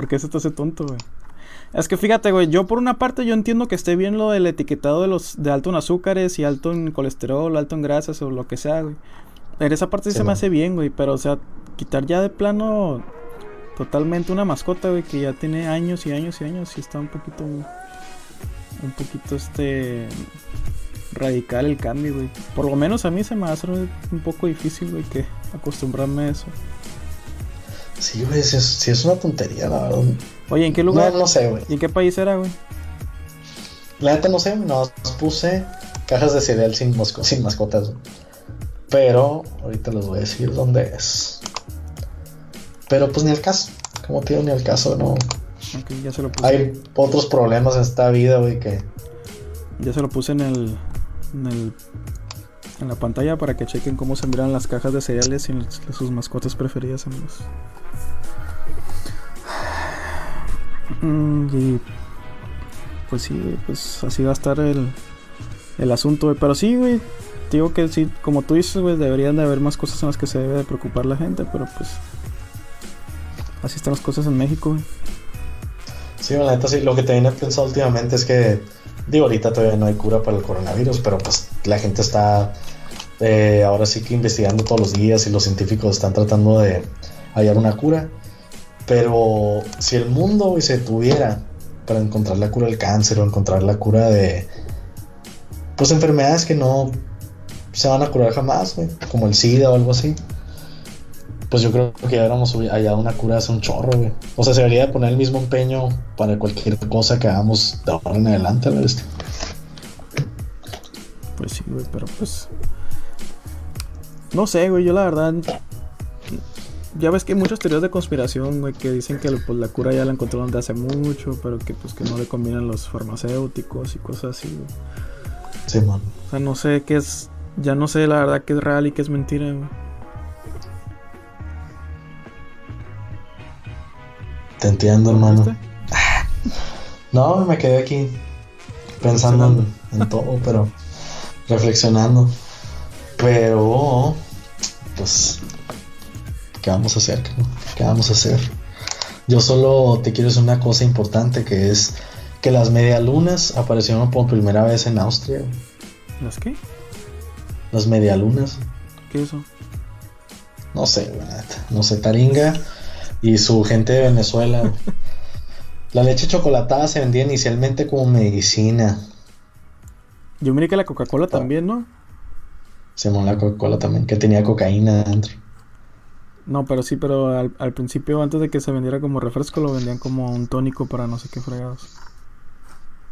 ¿Por qué se te hace tonto, güey? Es que fíjate, güey, yo por una parte yo entiendo que esté bien lo del etiquetado de los de alto en azúcares y alto en colesterol, alto en grasas o lo que sea, güey. En esa parte sí, se me hace bien, güey, pero o sea, quitar ya de plano totalmente una mascota, güey, que ya tiene años y años y años y está un poquito un poquito este radical el cambio, güey. Por lo menos a mí se me hace un poco difícil, güey, que acostumbrarme a eso. Sí, güey, sí es, una tontería, la verdad. Oye, ¿en qué lugar? No, no sé, güey. ¿Y en qué país era, güey? La neta no sé, nos puse cajas de cereal sin, sin mascotas. Pero ahorita les voy a decir dónde es. Pero pues ni al caso. Como te digo, ni al caso, no. Okay, ya se lo puse. Hay otros problemas en esta vida, güey, que. Ya se lo puse en el. En el en la pantalla para que chequen cómo se miran las cajas de cereales y sus mascotas preferidas, amigos. Y pues sí, pues así va a estar el, el asunto, Pero sí, güey, digo que sí, como tú dices, güey, deberían de haber más cosas en las que se debe de preocupar la gente, pero pues así están las cosas en México, güey. Sí, la neta sí, lo que también he pensado últimamente es que, digo, ahorita todavía no hay cura para el coronavirus, pero pues la gente está eh, ahora sí que investigando todos los días y los científicos están tratando de hallar una cura. Pero si el mundo se tuviera para encontrar la cura del cáncer o encontrar la cura de pues enfermedades que no se van a curar jamás, como el SIDA o algo así. Pues yo creo que ya hubiéramos hallado una cura hace un chorro, güey. O sea, se debería poner el mismo empeño para cualquier cosa que hagamos de ahora en adelante, ver este. Pues sí, güey, pero pues no sé, güey, yo la verdad. Ya ves que hay muchas teorías de conspiración, güey, que dicen que pues, la cura ya la encontraron desde hace mucho, pero que pues que no le combinan los farmacéuticos y cosas así, güey. Sí, man. O sea, no sé qué es. Ya no sé la verdad qué es real y qué es mentira, güey. Te entiendo, hermano. No, me quedé aquí pensando en todo, pero reflexionando. Pero, pues, ¿qué vamos a hacer? ¿Qué vamos a hacer? Yo solo te quiero decir una cosa importante que es que las medialunas aparecieron por primera vez en Austria. ¿Las qué? Las medialunas. ¿Qué es eso? No sé, no sé, Taringa y su gente de Venezuela. la leche chocolatada se vendía inicialmente como medicina. Yo miré que la Coca-Cola ah. también, ¿no? Se la Coca-Cola también, que tenía cocaína adentro. No, pero sí, pero al, al, principio, antes de que se vendiera como refresco, lo vendían como un tónico para no sé qué fregados.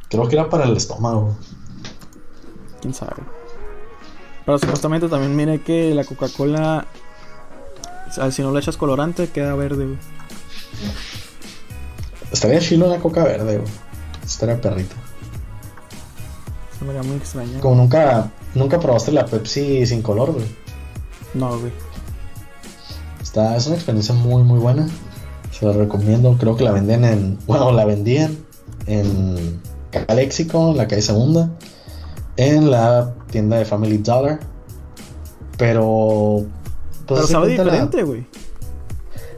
Creo que era para el estómago. Quién sabe. Pero supuestamente también mire que la Coca-Cola, si no le echas colorante, queda verde, güey. Estaría chilo la coca verde, güey. Estaría perrita. Se me muy extraño. Como nunca, nunca probaste la Pepsi sin color, güey. No, güey. Está, es una experiencia muy, muy buena. Se la recomiendo. Creo que la venden en. Bueno, la vendían en Caléxico, la calle segunda. En la tienda de Family Dollar. Pero. Pues, Pero sabe diferente, güey.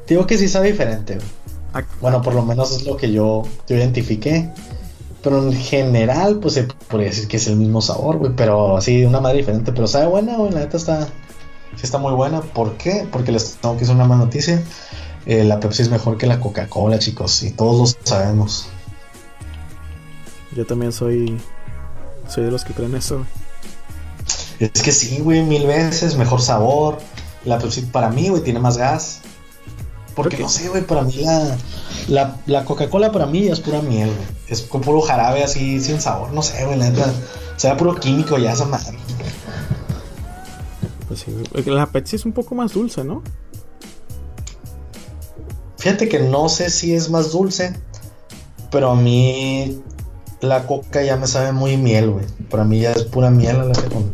Digo que sí sabe diferente, güey. Bueno, por lo menos es lo que yo, yo identifiqué. Pero en general, pues se podría decir que es el mismo sabor, güey. Pero así de una manera diferente. Pero sabe buena, güey. La neta está. Sí está muy buena. ¿Por qué? Porque les tengo que hacer una mala noticia. Eh, la Pepsi es mejor que la Coca-Cola, chicos. Y todos lo sabemos. Yo también soy. Soy de los que creen eso, Es que sí, güey, mil veces. Mejor sabor. La Pepsi para mí, güey, tiene más gas. Porque no sé, güey, para mí la, la, Coca-Cola para mí es pura miel, güey. Es con puro jarabe así, sin sabor. No sé, güey, la neta. Sea puro químico ya esa madre. Pues sí, la Pepsi es un poco más dulce, ¿no? Fíjate que no sé si es más dulce, pero a mí la coca ya me sabe muy miel, güey. Para mí ya es pura miel con,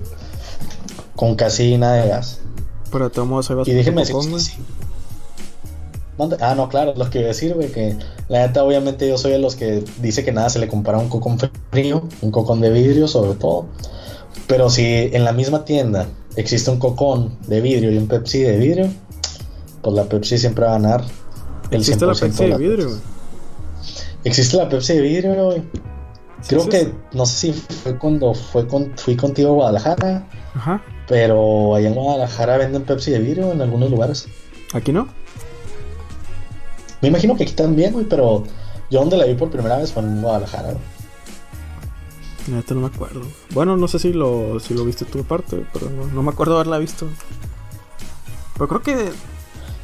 con casi nada de gas. Pero todos modos, Y déjeme decir, Ah, no, claro, lo que iba a decir, güey, que la neta, obviamente, yo soy de los que dice que nada se le compara a un cocón frío, un cocón de vidrio, sobre todo. Pero si en la misma tienda existe un cocón de vidrio y un Pepsi de vidrio, pues la Pepsi siempre va a ganar. El ¿Existe la Pepsi de, vidrio? Existe la Pepsi de vidrio, güey. Creo que, no sé si fue cuando fue con, fui contigo a Guadalajara. Ajá. Pero allá en Guadalajara venden Pepsi de vidrio en algunos lugares. ¿Aquí no? Me imagino que aquí también, güey, pero yo donde la vi por primera vez fue en Guadalajara, güey. No me acuerdo. Bueno, no sé si lo, si lo viste tú aparte, pero no, me acuerdo haberla visto. Pero creo que.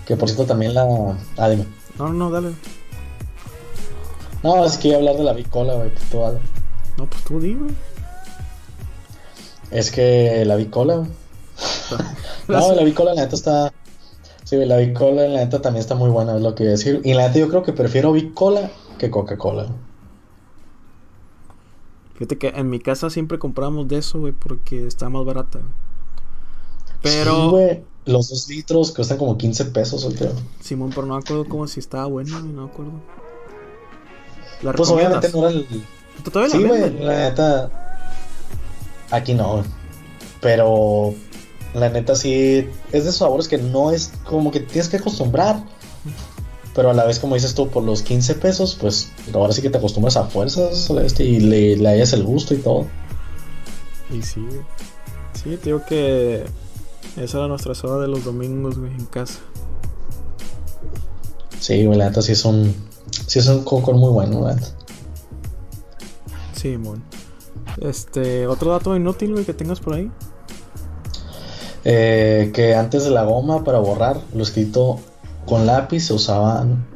Que por cierto también la. Ah, dime. No, no, dale. No, es que iba a hablar de la bicola, güey, pues tú No, pues tú di, güey. Es que la bicola, no, la bicola la neta está. Sí, la bicola la neta también está muy buena, es lo que iba a decir. Y la neta yo creo que prefiero bicola que Coca-Cola. Fíjate que en mi casa siempre compramos de eso, güey, porque está más barata. Pero. Sí, güey. Los dos litros cuestan como 15 pesos, creo. Simón, pero no me acuerdo como si estaba bueno, no me acuerdo. pues obviamente no era el. todavía sí, güey, la neta. Aquí no, Pero la neta sí es de esos sabores que no es como que tienes que acostumbrar. Pero a la vez, como dices tú, por los 15 pesos, pues ahora sí que te acostumbras a fuerzas este, y le, le hayas el gusto y todo. Y sí, sí, te digo que esa era nuestra soda de los domingos, güey, en casa. Sí, güey, la neta sí es un, sí es un coco muy bueno, la neta. Sí, bueno. Este, otro dato inútil, güey, que tengas por ahí. Eh, que antes de la goma para borrar lo escrito con lápiz se usaban.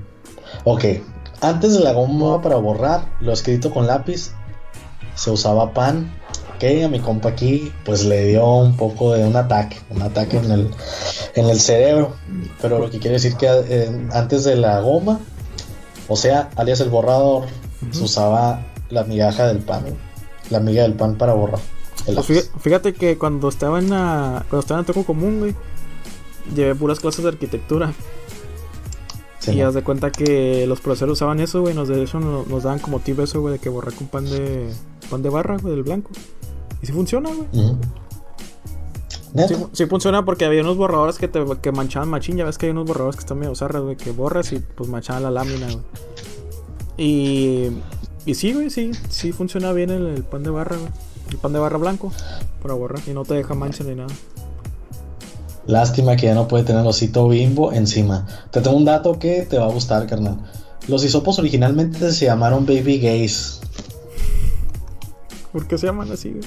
Ok, antes de la goma para borrar lo escrito con lápiz se usaba pan. Que a mi compa aquí pues le dio un poco de un ataque, un ataque en el, en el cerebro. Pero lo que quiere decir que eh, antes de la goma, o sea, alias el borrador, se usaba la migaja del pan, la miga del pan para borrar. Pues fíjate, que cuando estaba en la, cuando estaba en el toco común, güey, llevé puras clases de arquitectura. Y haz de cuenta que los profesores usaban eso, güey, nos de hecho nos, daban como tip eso, güey, de que borrar con pan de pan de barra, güey, del blanco. Y si funciona, güey. Sí, funciona porque había unos borradores que te que manchaban machín. Ya ves que hay unos borradores que están medio zarras, güey, que borras y pues manchaban la lámina, güey. Y, y sí, güey, sí, sí funciona bien el pan de barra, güey. El pan de barra blanco para borrar y no te deja mancha ni nada. Lástima que ya no puede tener el osito bimbo encima. Te tengo un dato que te va a gustar, carnal. Los hisopos originalmente se llamaron Baby Gays. ¿Por qué se llaman así,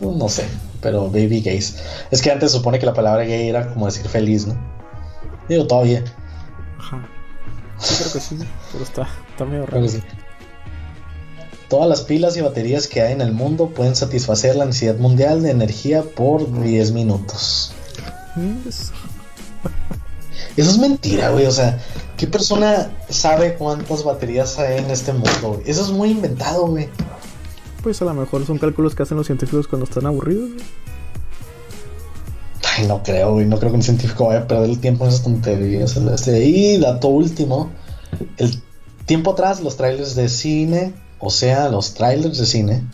pues no sé, pero Baby Gays. Es que antes se supone que la palabra gay era como decir feliz, ¿no? Digo, todavía. Ajá. Sí, creo que sí, pero está, está medio raro. Todas las pilas y baterías que hay en el mundo pueden satisfacer la necesidad mundial de energía por 10 minutos. Eso es mentira, güey. O sea, ¿qué persona sabe cuántas baterías hay en este mundo? Eso es muy inventado, güey. Pues a lo mejor son cálculos que hacen los científicos cuando están aburridos, güey. Ay, no creo, güey. No creo que un científico vaya a perder el tiempo en esas tonterías. Este, y dato último: el tiempo atrás, los trailers de cine, o sea, los trailers de cine,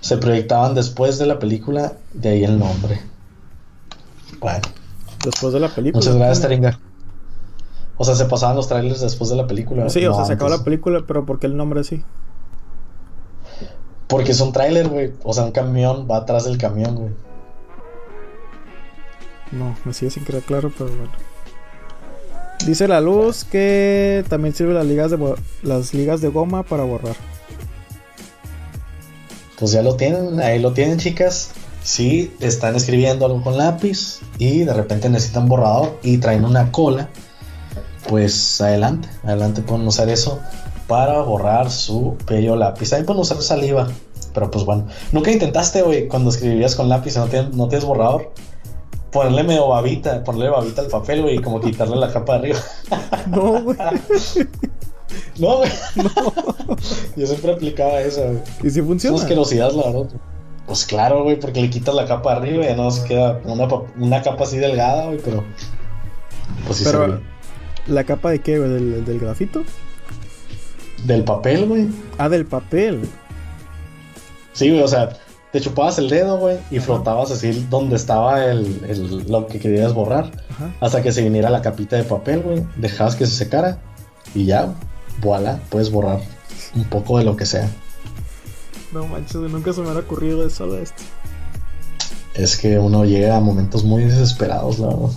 se proyectaban después de la película, de ahí el nombre. Bueno. Después de la película. Muchas gracias, Taringa. O sea, se pasaban los trailers después de la película. Sí, o sea, se acabó la película, pero ¿por qué el nombre así? Porque es un trailer, güey. O sea, un camión va atrás del camión, güey. No, me sigue sin quedar claro, pero bueno. Dice la luz que también sirve las ligas de las ligas de goma para borrar. Pues ya lo tienen, ahí lo tienen, chicas. Si están escribiendo algo con lápiz y de repente necesitan borrador y traen una cola, pues adelante, adelante pueden usar eso para borrar su bello lápiz. Ahí pueden usar saliva, pero pues bueno. Nunca intentaste, güey, cuando escribías con lápiz y no tienes, no tienes borrador, ponerle medio babita, ponerle babita al papel, güey, y como quitarle la capa de arriba. No, güey. No, güey. No. Yo siempre aplicaba eso, güey. ¿Y si funciona? Es asquerosidad, la verdad. Pues claro, güey, porque le quitas la capa arriba y ya no se queda una, una capa así delgada, güey, pero. Pues sí pero, ¿La capa de qué, güey? ¿Del, ¿Del grafito? Del papel, güey. Ah, del papel. Sí, güey, o sea, te chupabas el dedo, güey, y frotabas así donde estaba el, el, lo que querías borrar. Hasta que se viniera la capita de papel, güey. Dejabas que se secara y ya, voilà, puedes borrar un poco de lo que sea. No manches, nunca se me hubiera ocurrido eso de esto. Es que uno llega a momentos muy desesperados, la verdad.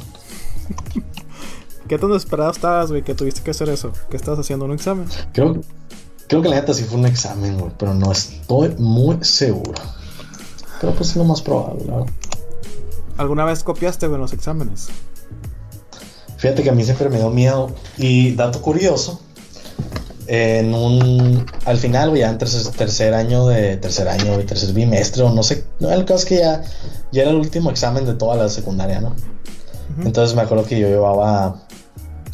¿Qué tan desesperado estabas, güey, que tuviste que hacer eso? ¿Qué estabas haciendo? ¿Un examen? Creo, creo que la neta sí fue un examen, güey, pero no estoy muy seguro. Pero pues es lo más probable, ¿no? ¿Alguna vez copiaste, güey, los exámenes? Fíjate que a mí siempre me dio miedo. Y dato curioso, en un al final ya en tercer, tercer año de tercer año y tercer bimestre o no sé no el caso es que ya ya era el último examen de toda la secundaria no entonces me acuerdo que yo llevaba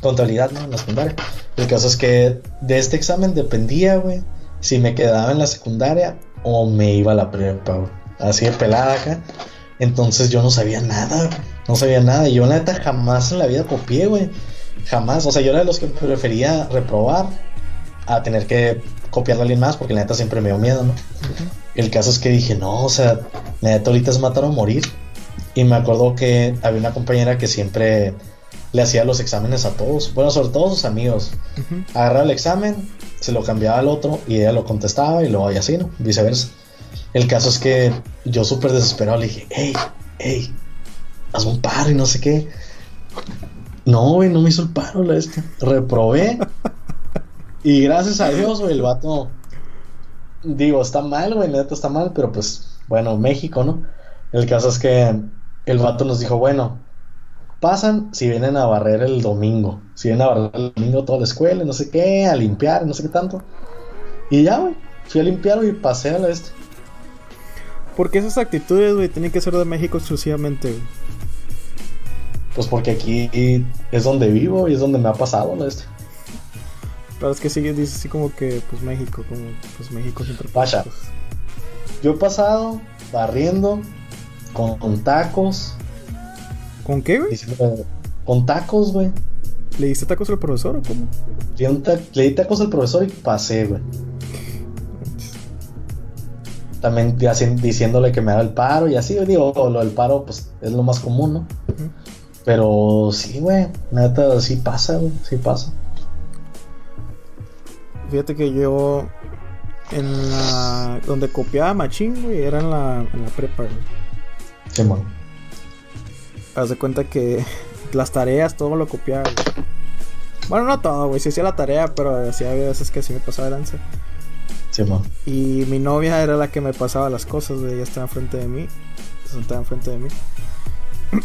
contabilidad no en la secundaria. El caso es que de este examen dependía güey si me quedaba en la secundaria o me iba a la prepa así de pelada acá. Entonces yo no sabía nada no sabía nada. Y yo la neta jamás en la vida copié güey. Jamás o sea yo era de los que prefería reprobar a tener que copiarle a alguien más porque la neta siempre me dio miedo, ¿no? El caso es que dije, no, o sea, la neta ahorita es matar o morir. Y me acuerdo que había una compañera que siempre le hacía los exámenes a todos, bueno, sobre todo a sus amigos. Agarraba el examen, se lo cambiaba al otro y ella lo contestaba y luego y así, ¿no? Viceversa. El caso es que yo súper desesperado le dije, hey, hey, hazme un paro y no sé qué. No, güey, no me hizo el paro la este. Reprobé. Y gracias a Dios, güey, el vato. Digo, está mal, güey, neta está mal, pero pues, bueno, México, ¿no? El caso es que el vato nos dijo, bueno, pasan si vienen a barrer el domingo. Si vienen a barrer el domingo toda la escuela, no sé qué, a limpiar, no sé qué tanto. Y ya, güey, fui a limpiar y pasé a la este. Porque esas actitudes, güey, tienen que ser de México exclusivamente, güey. Pues porque aquí es donde vivo y es donde me ha pasado la este. Pero es que sigue, dice así como que, pues México, como, pues México siempre pasa. Yo he pasado barriendo con, tacos. ¿Con qué, güey? Con tacos, güey. ¿Le diste tacos al profesor o cómo? Le, di tacos al profesor y pasé, güey. También diciéndole que me haga el paro y así, digo, lo del paro, pues es lo más común, ¿no? Pero sí, güey, neta, sí pasa, güey, sí pasa. Fíjate que yo en la donde copiaba machín, güey, era en la, en la prepa, güey. Sí, haz de cuenta que las tareas, todo lo copiaba. Bueno, no todo, güey. Sí hacía la tarea, pero hacía veces que sí me pasaba el Sí, y mi novia era la que me pasaba las cosas, güey. Ella estaba enfrente de mí. Se sentaba enfrente de mí.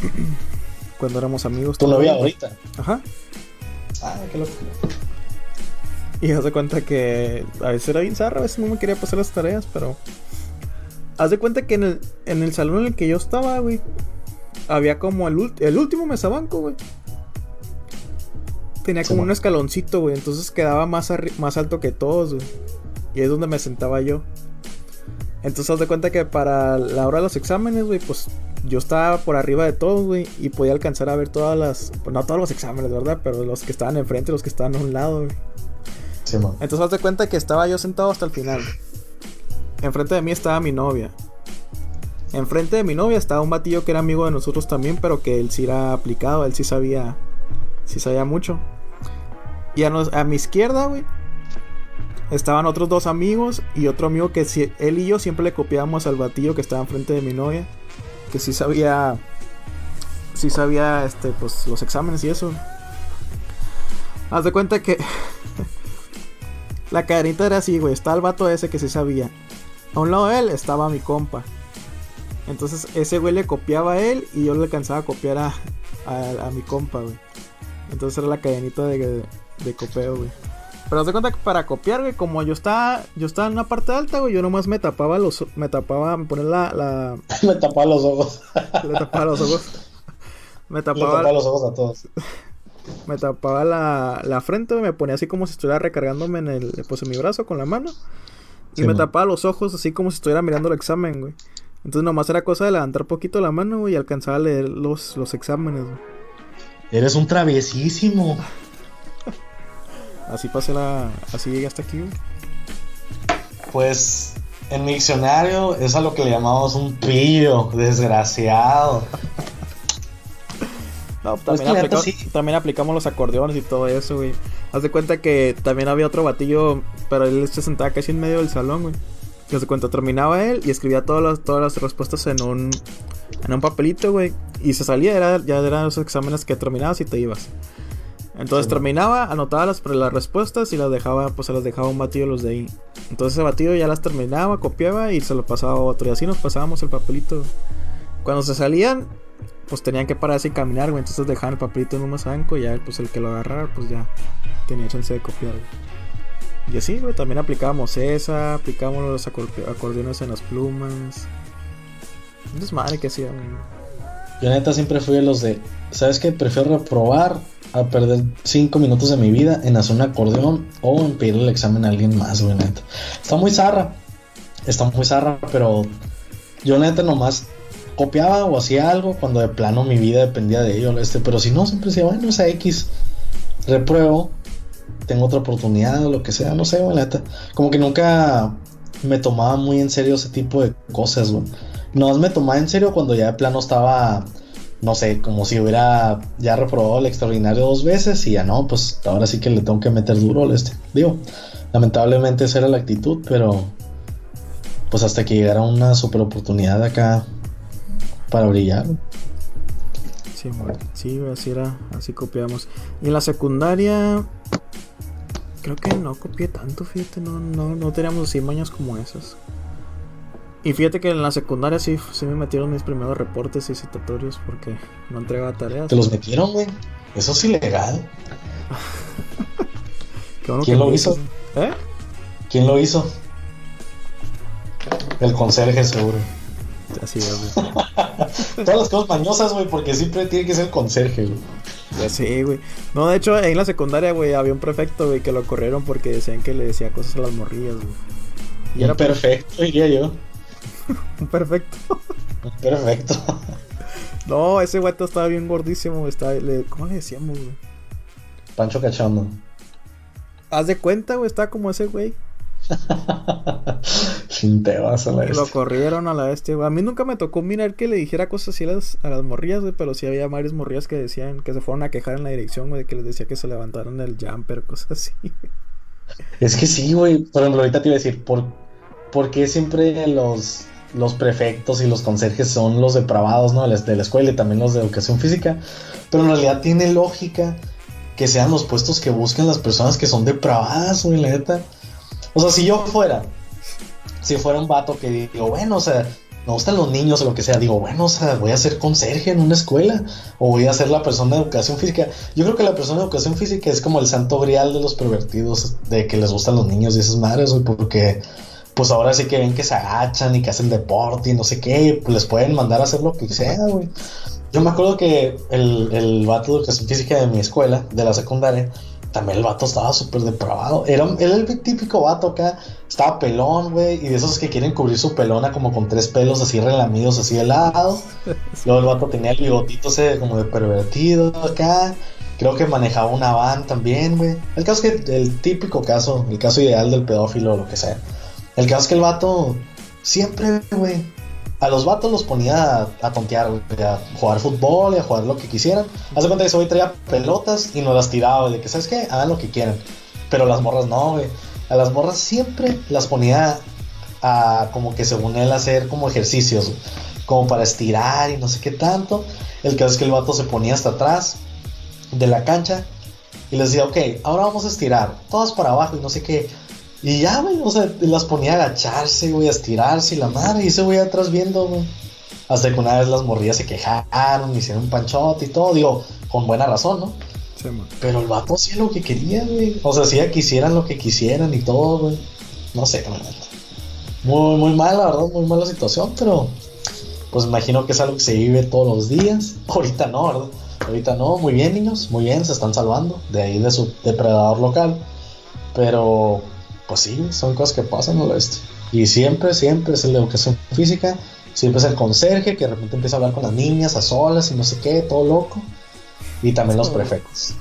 Cuando éramos amigos. ¿Tu novia ahorita? Ajá. Ah, qué loco. Y haz de cuenta que a veces era bien zarra, a veces no me quería pasar las tareas, pero. Haz de cuenta que en el, en el salón en el que yo estaba, güey, había como el, el último mesabanco, güey. Tenía como un escaloncito, güey, entonces quedaba más, más alto que todos, güey. Y es donde me sentaba yo. Entonces haz de cuenta que para la hora de los exámenes, güey, pues yo estaba por arriba de todos, güey, y podía alcanzar a ver todas las, pues no todos los exámenes, ¿verdad? Pero los que estaban enfrente, los que estaban a un lado, güey. Sí, Entonces haz de cuenta que estaba yo sentado hasta el final. Enfrente de mí estaba mi novia. Enfrente de mi novia estaba un batillo que era amigo de nosotros también, pero que él sí era aplicado, él sí sabía, sí sabía mucho. Y a, a mi izquierda, güey, estaban otros dos amigos y otro amigo que si, él y yo siempre le copiábamos al batillo que estaba enfrente de mi novia, que sí sabía, sí sabía, este, pues los exámenes y eso. Haz de cuenta que la cadenita era así, güey, está el vato ese que sí sabía. A un lado de él estaba mi compa. Entonces ese güey le copiaba a él y yo le alcanzaba a copiar a, a, mi compa, güey. Entonces era la cadenita de, de copeo, güey. Pero haz cuenta que para copiar, güey, como yo estaba, yo estaba en una parte alta, güey, yo nomás me tapaba los, me tapaba, me ponía la, la... me tapaba los ojos. Le tapaba los ojos. Me tapaba, Le tapaba los ojos a todos. Me tapaba la, la frente, me ponía así como si estuviera recargándome en el, pues en mi brazo con la mano. Y me tapaba los ojos así como si estuviera mirando el examen, güey. Entonces nomás era cosa de levantar poquito la mano, güey, y alcanzar a leer los, los exámenes, güey. Eres un traviesísimo. Así pasé la. Así llegué hasta aquí, güey. Pues en mi diccionario es a lo que le llamamos un pillo, desgraciado. No, pues también, aplicamos los acordeones y todo eso, güey. Haz de cuenta que también había otro batillo, pero él se sentaba casi en medio del salón, güey. Haz de cuenta, terminaba él y escribía todas las, todas las respuestas en un, en un papelito, güey. Y se salía, era, ya eran los exámenes que terminabas y te ibas. Entonces terminaba, anotaba las, las respuestas y las dejaba, pues se las dejaba un batido los de ahí. Entonces ese batido ya las terminaba, copiaba y se lo pasaba a otro. Y así nos pasábamos el papelito. Cuando se salían, pues tenían que pararse y caminar, güey. Entonces dejaban el papelito en un masanco y ya, pues el que lo agarrara, pues ya tenía chance de copiar, Y así, güey, también aplicábamos esa, aplicábamos los acordeones en las plumas. Es madre que hacía, Yo neta siempre fui de los de, ¿sabes qué? Prefiero reprobar a perder 5 minutos de mi vida en hacer un acordeón o en pedir el examen a alguien más, güey, neta. Está muy zarra. Está muy zarra, pero yo neta nomás copiaba o hacía algo cuando de plano mi vida dependía de ello, este, pero si no, siempre decía, bueno, esa X, repruebo, tengo otra oportunidad o lo que sea, no sé, güey, neta. Como que nunca me tomaba muy en serio ese tipo de cosas, güey. No me tomaba en serio cuando ya de plano estaba no sé, como si hubiera ya reprobado el extraordinario dos veces y ya no, pues ahora sí que le tengo que meter duro al este. Digo, lamentablemente esa era la actitud, pero pues hasta que llegara una super oportunidad acá para brillar. Sí, sí, así era, así copiamos. Y en la secundaria, creo que no copié tanto, fíjate, no, no, no teníamos así mañas como esas. Y fíjate que en la secundaria sí, sí me metieron mis primeros reportes y citatorios porque no entregaba tareas. ¿Te los metieron, güey? Eso es ilegal. ¿Quién lo hizo? ¿Eh? ¿Quién lo hizo? El conserje, seguro. Así es, güey. Todas las cosas mañosas, güey, porque siempre tiene que ser el conserje, güey. Ya sí, güey. No, de hecho, en la secundaria, güey, había un prefecto, güey, que lo corrieron porque decían que le decía cosas a las morrillas, güey. Y era perfecto, diría yo. Perfecto. Perfecto. No, ese guato estaba bien gordísimo. Estaba, ¿Cómo le decíamos, güey? Pancho Cachondo. Haz de cuenta, güey, estaba como ese güey. Sin te vas a la Lo corrieron a la bestia, güey. A mí nunca me tocó mirar que le dijera cosas así a las, a las morrillas, güey, pero sí había varias morrillas que decían que se fueron a quejar en la dirección, güey, que les decía que se levantaron el jumper, cosas así. Es que sí, güey. Por ejemplo, ahorita te iba a decir, ¿por, ¿por qué siempre los los prefectos y los conserjes son los depravados, ¿no? De la escuela y también los de educación física. Pero en realidad tiene lógica que sean los puestos que buscan las personas que son depravadas, güey, la neta. O sea, si yo fuera, si fuera un vato que digo, bueno, o sea, me gustan los niños o lo que sea, digo, bueno, o sea, voy a ser conserje en una escuela o voy a ser la persona de educación física. Yo creo que la persona de educación física es como el santo grial de los pervertidos de que les gustan los niños y esas madres, porque pues ahora sí que ven que se agachan y que hacen deporte y no sé qué, pues les pueden mandar a hacer lo que sea, güey. Yo me acuerdo que el, el vato de educación física de mi escuela, de la secundaria, también el vato estaba súper depravado. Era, el típico vato acá. Estaba pelón, güey. Y de esos que quieren cubrir su pelona como con tres pelos así relamidos así de lado. Luego el vato tenía el bigotito ese como de pervertido acá. Creo que manejaba una van también, güey. El caso es que el típico caso, el caso ideal del pedófilo o lo que sea. El caso es que el vato siempre, güey, a los vatos los ponía a, tontear, a jugar fútbol y a jugar lo que quisieran. Haz de cuenta que ese güey traía pelotas y nos las tiraba, de que, ¿sabes qué? Hagan lo que quieran. Pero las morras no, güey. A las morras siempre las ponía a, como que según él, hacer como ejercicios, como para estirar y no sé qué tanto. El caso es que el vato se ponía hasta atrás de la cancha y les decía, ok, ahora vamos a estirar, todas para abajo y no sé qué. Y ya, güey, o sea, las ponía a agacharse, güey, a estirarse y la madre, y ese güey atrás viendo, güey. Hasta que una vez las morrillas se quejaron, hicieron un panchote y todo, digo, con buena razón, ¿no? Sí, Pero el vato hacía lo que quería, güey. O sea, hacía que hicieran lo que quisieran y todo, güey. No sé, güey. Muy, muy mal, la verdad, muy mala situación, pero pues imagino que es algo que se vive todos los días. Ahorita no, ¿verdad? Ahorita no, muy bien, niños, muy bien, se están salvando de ahí de su depredador local. Pero pues sí, son cosas que pasan en el oeste. Y siempre, siempre es el de educación física, siempre es el conserje que de repente empieza a hablar con las niñas a solas y no sé qué, todo loco. Y también los prefectos.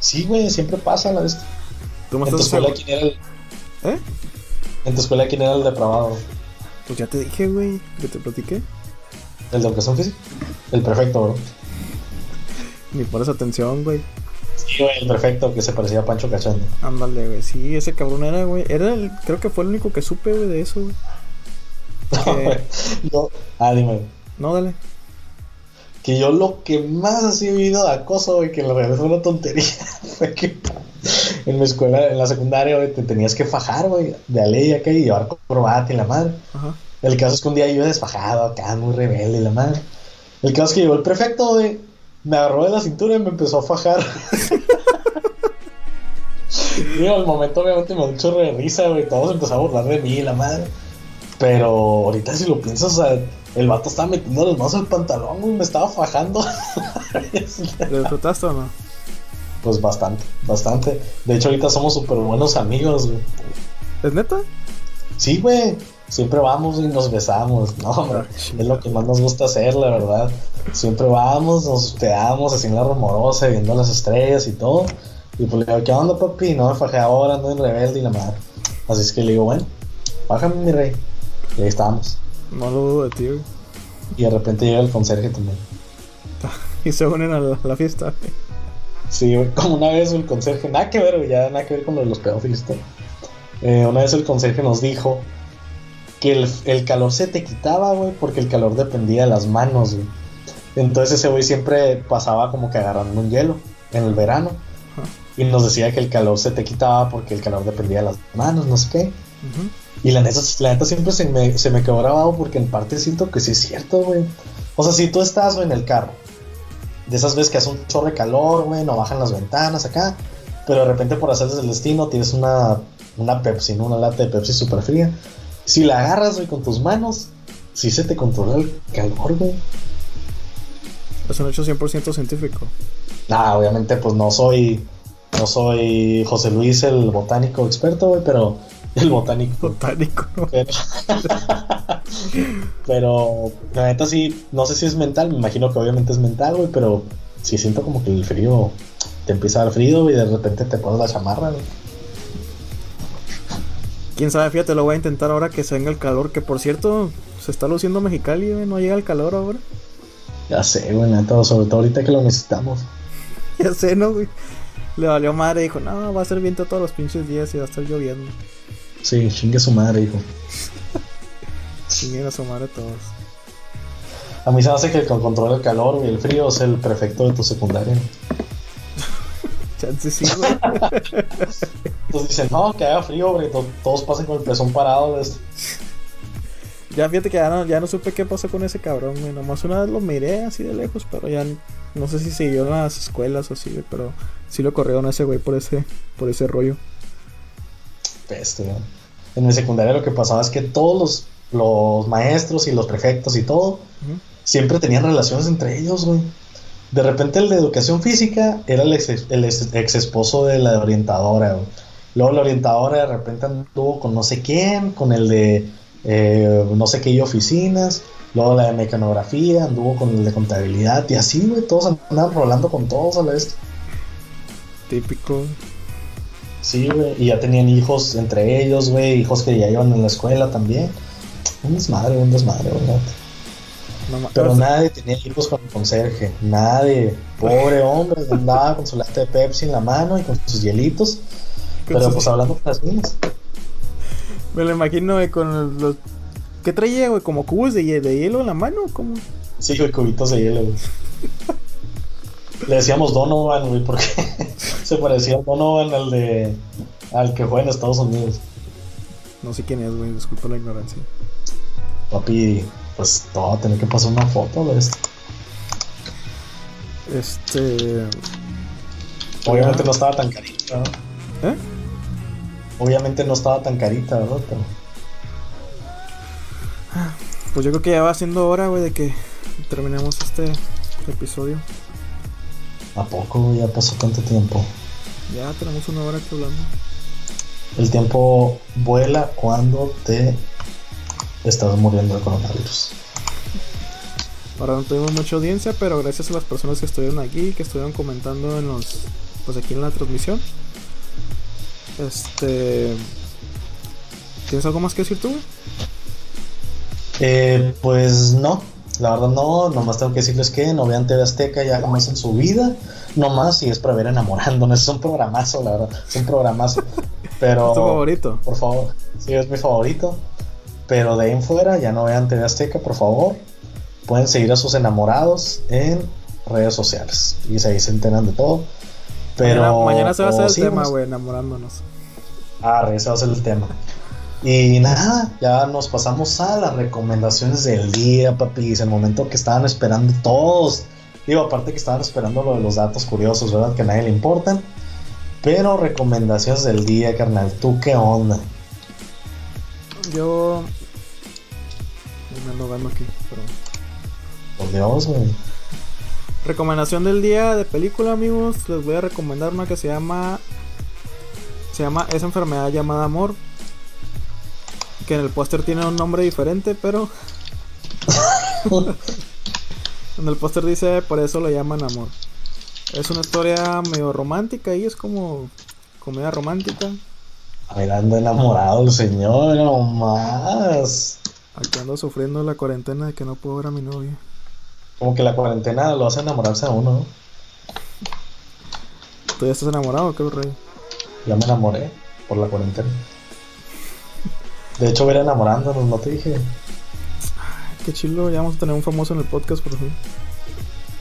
Sí, güey, siempre pasa la oeste. ¿En tu escuela quién era el... ¿Eh? ¿En tu escuela quién era el depravado? Pues ya te dije, güey, que te platiqué. ¿El de educación física? El prefecto, bro. Ni pones atención, güey. Sí, güey, el perfecto que se parecía a Pancho Cachondo. Ándale, güey. Sí, ese cabrón era, güey. Era el, creo que fue el único que supe, güey, de eso, güey. No, Ah, dime. No, dale. Que yo lo que más así he vivido de acoso, güey, que en realidad fue una tontería, fue que en mi escuela, en la secundaria, güey, te tenías que fajar, güey, de a ley acá y llevar corbata y la madre. Ajá. El caso es que un día yo iba desfajado acá, muy rebelde y la madre. El caso es que llegó el prefecto, güey, me agarró de la cintura y me empezó a fajar. Digo, al momento obviamente me dio un chorro de risa, güey. Todos empezaron a burlar de mí, la madre. Pero ahorita si lo piensas, o sea, el vato estaba metiendo las manos al pantalón, güey. Me estaba fajando. ¿Le disfrutaste o no? Pues bastante, bastante. De hecho, ahorita somos súper buenos amigos, güey. ¿Es neta? Sí, güey siempre vamos y nos besamos, ¿no? Ah, es lo que más nos gusta hacer, la verdad. Siempre vamos, nos hospedamos así en la rumorosa, viendo las estrellas y todo. Y pues le digo, ¿qué onda, papi? No me fajé ahora, ando en rebelde y la madre. Así es que le digo, bueno, bájame, mi rey. Y ahí estábamos. No lo dudo de ti, güey. Y de repente llega el conserje también. y se unen a la, fiesta. Sí, como una vez el conserje, nada que ver, ya nada que ver con los pedófilos. Eh, una vez el conserje nos dijo que el, calor se te quitaba, güey, porque el calor dependía de las manos, güey. Entonces ese güey siempre pasaba como que agarrando un hielo en el verano. Y nos decía que el calor se te quitaba porque el calor dependía de las manos, no sé qué. Y la neta, la neta siempre se me, se me quedó grabado porque en parte siento que sí es cierto, güey. O sea, si tú estás en el carro, de esas veces que hace un chorro de calor, güey, no bajan las ventanas acá, pero de repente por hacerles el destino tienes una, una Pepsi, ¿no? Una lata de Pepsi súper fría si la agarras, güey, con tus manos, si se te controla el calor, güey. Es un hecho 100% científico. Nah, obviamente, pues no soy. No soy José Luis el botánico experto, güey, pero. El botánico. Botánico. Pero, la neta sí, no sé si es mental, me imagino que obviamente es mental, güey, pero sí siento como que el frío te empieza a dar frío y de repente te pones la chamarra, güey. Quién sabe, fíjate, lo voy a intentar ahora que se venga el calor. Que por cierto, se está luciendo Mexicali, no llega el calor ahora. Ya sé, güey, todo, sobre todo ahorita que lo necesitamos. ya sé, ¿no, güey? Le valió madre, dijo, no, va a ser viento todos los pinches días y va a estar lloviendo. Sí, chingue su madre, hijo. Chinguen a su madre todos. A mí se me hace que el que controla el calor y el frío es el prefecto de tu secundaria. Chance sí, güey. Entonces dicen, no, que haga frío. Todos pasen con el pezón parado. Ya fíjate que ya no, ya no supe qué pasó con ese cabrón, güey. Nomás una vez lo miré así de lejos, pero ya no sé si siguió en las escuelas o así, güey. Pero sí lo corrieron a ese güey por ese, por ese rollo. Peste. En mi secundaria lo que pasaba es que todos los, maestros y los prefectos y todo siempre tenían relaciones entre ellos, güey. De repente el de educación física era el ex, esposo de la orientadora, güey. Luego la orientadora de repente anduvo con no sé quién, con el de eh, no sé qué oficinas. Luego la de mecanografía, anduvo con el de contabilidad y así, güey. Todos andaban rolando con todos a la vez. Típico. Sí, güey. Y ya tenían hijos entre ellos, güey. Hijos que ya iban en la escuela también. Un desmadre, un desmadre, Pero nadie tenía hijos con el conserje, nadie. Pobre hombre, andaba con su lata de Pepsi en la mano y con sus hielitos. pero pues hablando con las niñas. Me lo imagino, güey, con los. ¿Qué traía, güey? ¿Como cubos de, hielo en la mano? ¿Cómo? Sí, güey, cubitos de hielo, güey. Le decíamos Donovan, güey, porque se parecía a Donovan al de. al que juega en Estados Unidos. No sé quién es, güey, disculpa la ignorancia. Papi, pues a tener que pasar una foto de esto. Este. Obviamente no estaba tan carita, ¿no? ¿Eh? Obviamente no estaba tan carita, ¿verdad? Pero... Pues yo creo que ya va siendo hora, güey, de que terminemos este episodio. ¿A poco ya pasó tanto tiempo? Ya tenemos una hora aquí hablando. El tiempo vuela cuando te estás muriendo de coronavirus. Ahora no tuvimos mucha audiencia, pero gracias a las personas que estuvieron aquí, que estuvieron comentando en los, pues aquí en la transmisión. Este, ¿tienes algo más que decir tú? Eh, pues no, la verdad no, nomás tengo que decirles que no vean TV Azteca ya más en su vida, nomás si es para ver enamorándonos, es un programazo, la verdad, es un programazo. Pero, ¿Es tu favorito? Por favor, sí, es mi favorito. Pero de ahí en fuera, ya no vean TV Azteca, por favor. Pueden seguir a sus enamorados en redes sociales. Y ahí se enteran de todo. Pero. Mañana, se va a hacer el tema, güey, enamorándonos. Ah, ese va a ser el tema. Y nada, ya nos pasamos a las recomendaciones del día, papi. Es el momento que estaban esperando todos. Digo, aparte que estaban esperando lo de los datos curiosos, ¿verdad? Que a nadie le importan. Pero recomendaciones del día, carnal. ¿Tú qué onda? Yo. Me ando dando aquí, pero. Por Dios, güey. Recomendación del día de película, amigos. Les voy a recomendar una que se llama. Se llama Esa enfermedad llamada amor. Que en el póster tiene un nombre diferente, pero. en el póster dice por eso lo llaman amor. Es una historia medio romántica y es como comedia romántica. Mirando enamorado el señor, no más. Aquí ando sufriendo la cuarentena de que no puedo ver a mi novia. Como que la cuarentena lo hace enamorarse a uno, ¿no? ¿Tú ya estás enamorado qué rey? Ya me enamoré por la cuarentena. De hecho, voy enamorándonos, ¿no te dije? Qué chilo, ya vamos a tener un famoso en el podcast, por fin.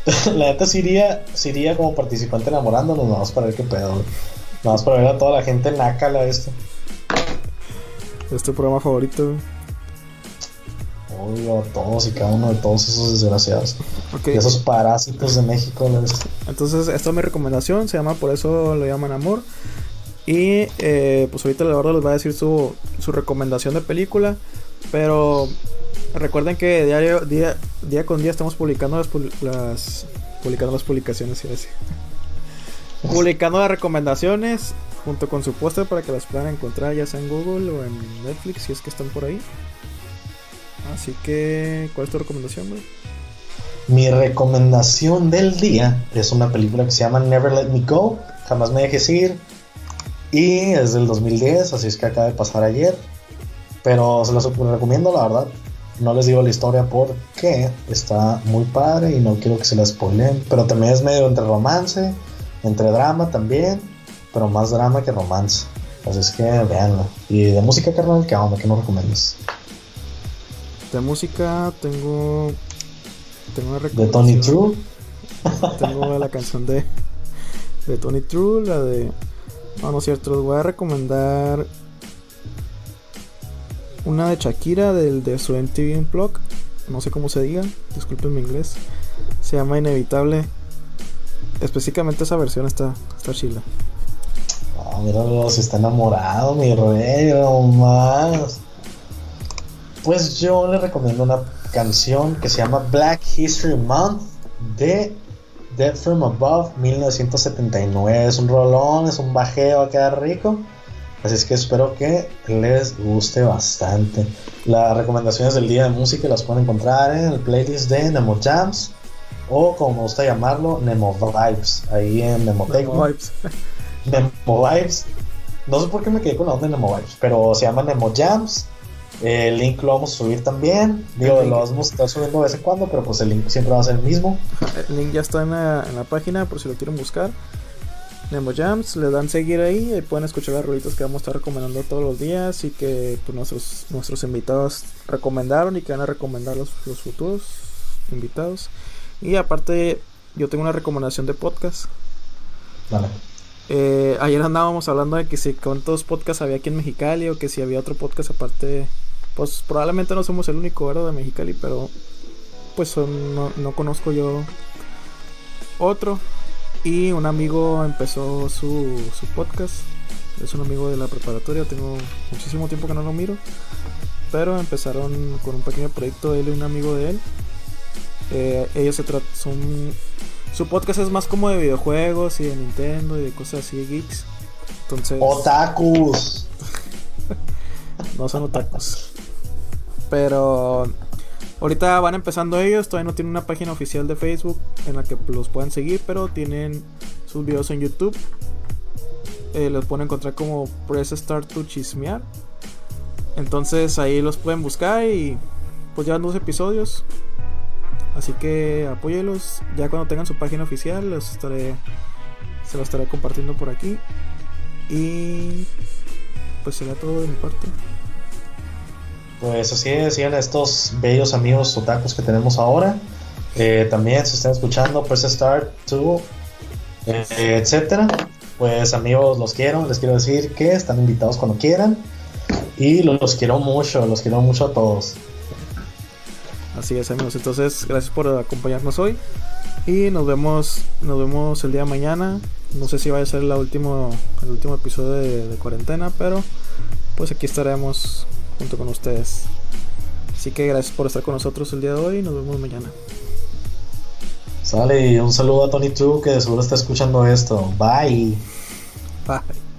la neta sí iría, iría como participante enamorándonos, vamos para ver qué pedo. Vamos para ver a toda la gente nácala esto. Es tu programa favorito, Odio a todos y cada uno de todos esos desgraciados. Y esos parásitos de México. Entonces, esta es mi recomendación. Se llama Por eso lo llaman amor. Y eh, pues ahorita Eduardo les va a decir su, su recomendación de película. Pero recuerden que diario, día, día con día estamos publicando las, las publicando las publicaciones y así publicando las recomendaciones junto con su póster para que las puedan encontrar ya sea en Google o en Netflix si es que están por ahí. Así que, ¿cuál es tu recomendación, güey? Mi recomendación del día es una película que se llama Never Let Me Go, jamás me dejes ir. Y es del 2010, así es que acaba de pasar ayer. Pero se las recomiendo, la verdad. No les digo la historia porque está muy padre y no quiero que se la spoilen. Pero también es medio entre romance entre drama también, pero más drama que romance. Así es que veanlo. Y de música, carnal, ¿qué onda? ¿Qué nos recomiendas? De música tengo. Tengo una ¿De Tony True? tengo la canción de. De Tony True, la de. No, no es cierto, les voy a recomendar. Una de Shakira del de su MTV Unplugged. No sé cómo se diga, disculpen mi inglés. Se llama Inevitable. Específicamente esa versión está, está chila. Ah, míralo, si está enamorado, mi rey, más. Pues yo le recomiendo una canción que se llama Black History Month de Dead From Above 1979. Es un rolón, es un bajeo, va a quedar rico. Así es que espero que les guste bastante. Las recomendaciones del día de música las pueden encontrar en el playlist de Nemo Jams o como me gusta llamarlo, Nemo Vibes. Ahí en Nemo Vibes. Nemo Vibes. No sé por qué me quedé con la onda de Nemo Vibes, pero se llama Nemo Jams. El link lo vamos a subir también. Digo, lo vamos a estar subiendo de vez en cuando, pero pues el link siempre va a ser el mismo. El link ya está en la, en la página por si lo quieren buscar. Nemo Jams, le dan seguir ahí y pueden escuchar las rolitas que vamos a estar recomendando todos los días y que pues, nuestros, nuestros invitados recomendaron y que van a recomendar los, los futuros invitados. Y aparte, yo tengo una recomendación de podcast. Vale. Eh, ayer andábamos hablando de que si cuántos podcasts había aquí en Mexicali o que si había otro podcast aparte. Pues probablemente no somos el único, ¿verdad? De Mexicali, pero pues no, no conozco yo otro. Y un amigo empezó su, su podcast. Es un amigo de la preparatoria, tengo muchísimo tiempo que no lo miro. Pero empezaron con un pequeño proyecto, él y un amigo de él. Eh, ellos se son su podcast es más como de videojuegos y de Nintendo y de cosas así de geeks. Entonces. Otakus. no son otakus. Pero ahorita van empezando ellos, todavía no tienen una página oficial de Facebook en la que los puedan seguir, pero tienen sus videos en YouTube. Eh, los pueden encontrar como Press Start to Chismear. Entonces ahí los pueden buscar y pues llevan dos episodios. Así que apóyelos. Ya cuando tengan su página oficial, los estaré, se lo estaré compartiendo por aquí. Y pues será todo de mi parte. Pues así decían estos bellos amigos otakus que tenemos ahora. Eh, también si están escuchando, pues Start 2, eh, etcétera. Pues amigos, los quiero. Les quiero decir que están invitados cuando quieran. Y los quiero mucho, los quiero mucho a todos. Así es, amigos. Entonces, gracias por acompañarnos hoy. Y nos vemos, nos vemos el día de mañana. No sé si va a ser la último, el último episodio de, cuarentena, pero pues aquí estaremos junto con ustedes. Así que gracias por estar con nosotros el día de hoy y nos vemos mañana. Sale, un saludo a Tony True que seguro está escuchando esto. Bye. Bye.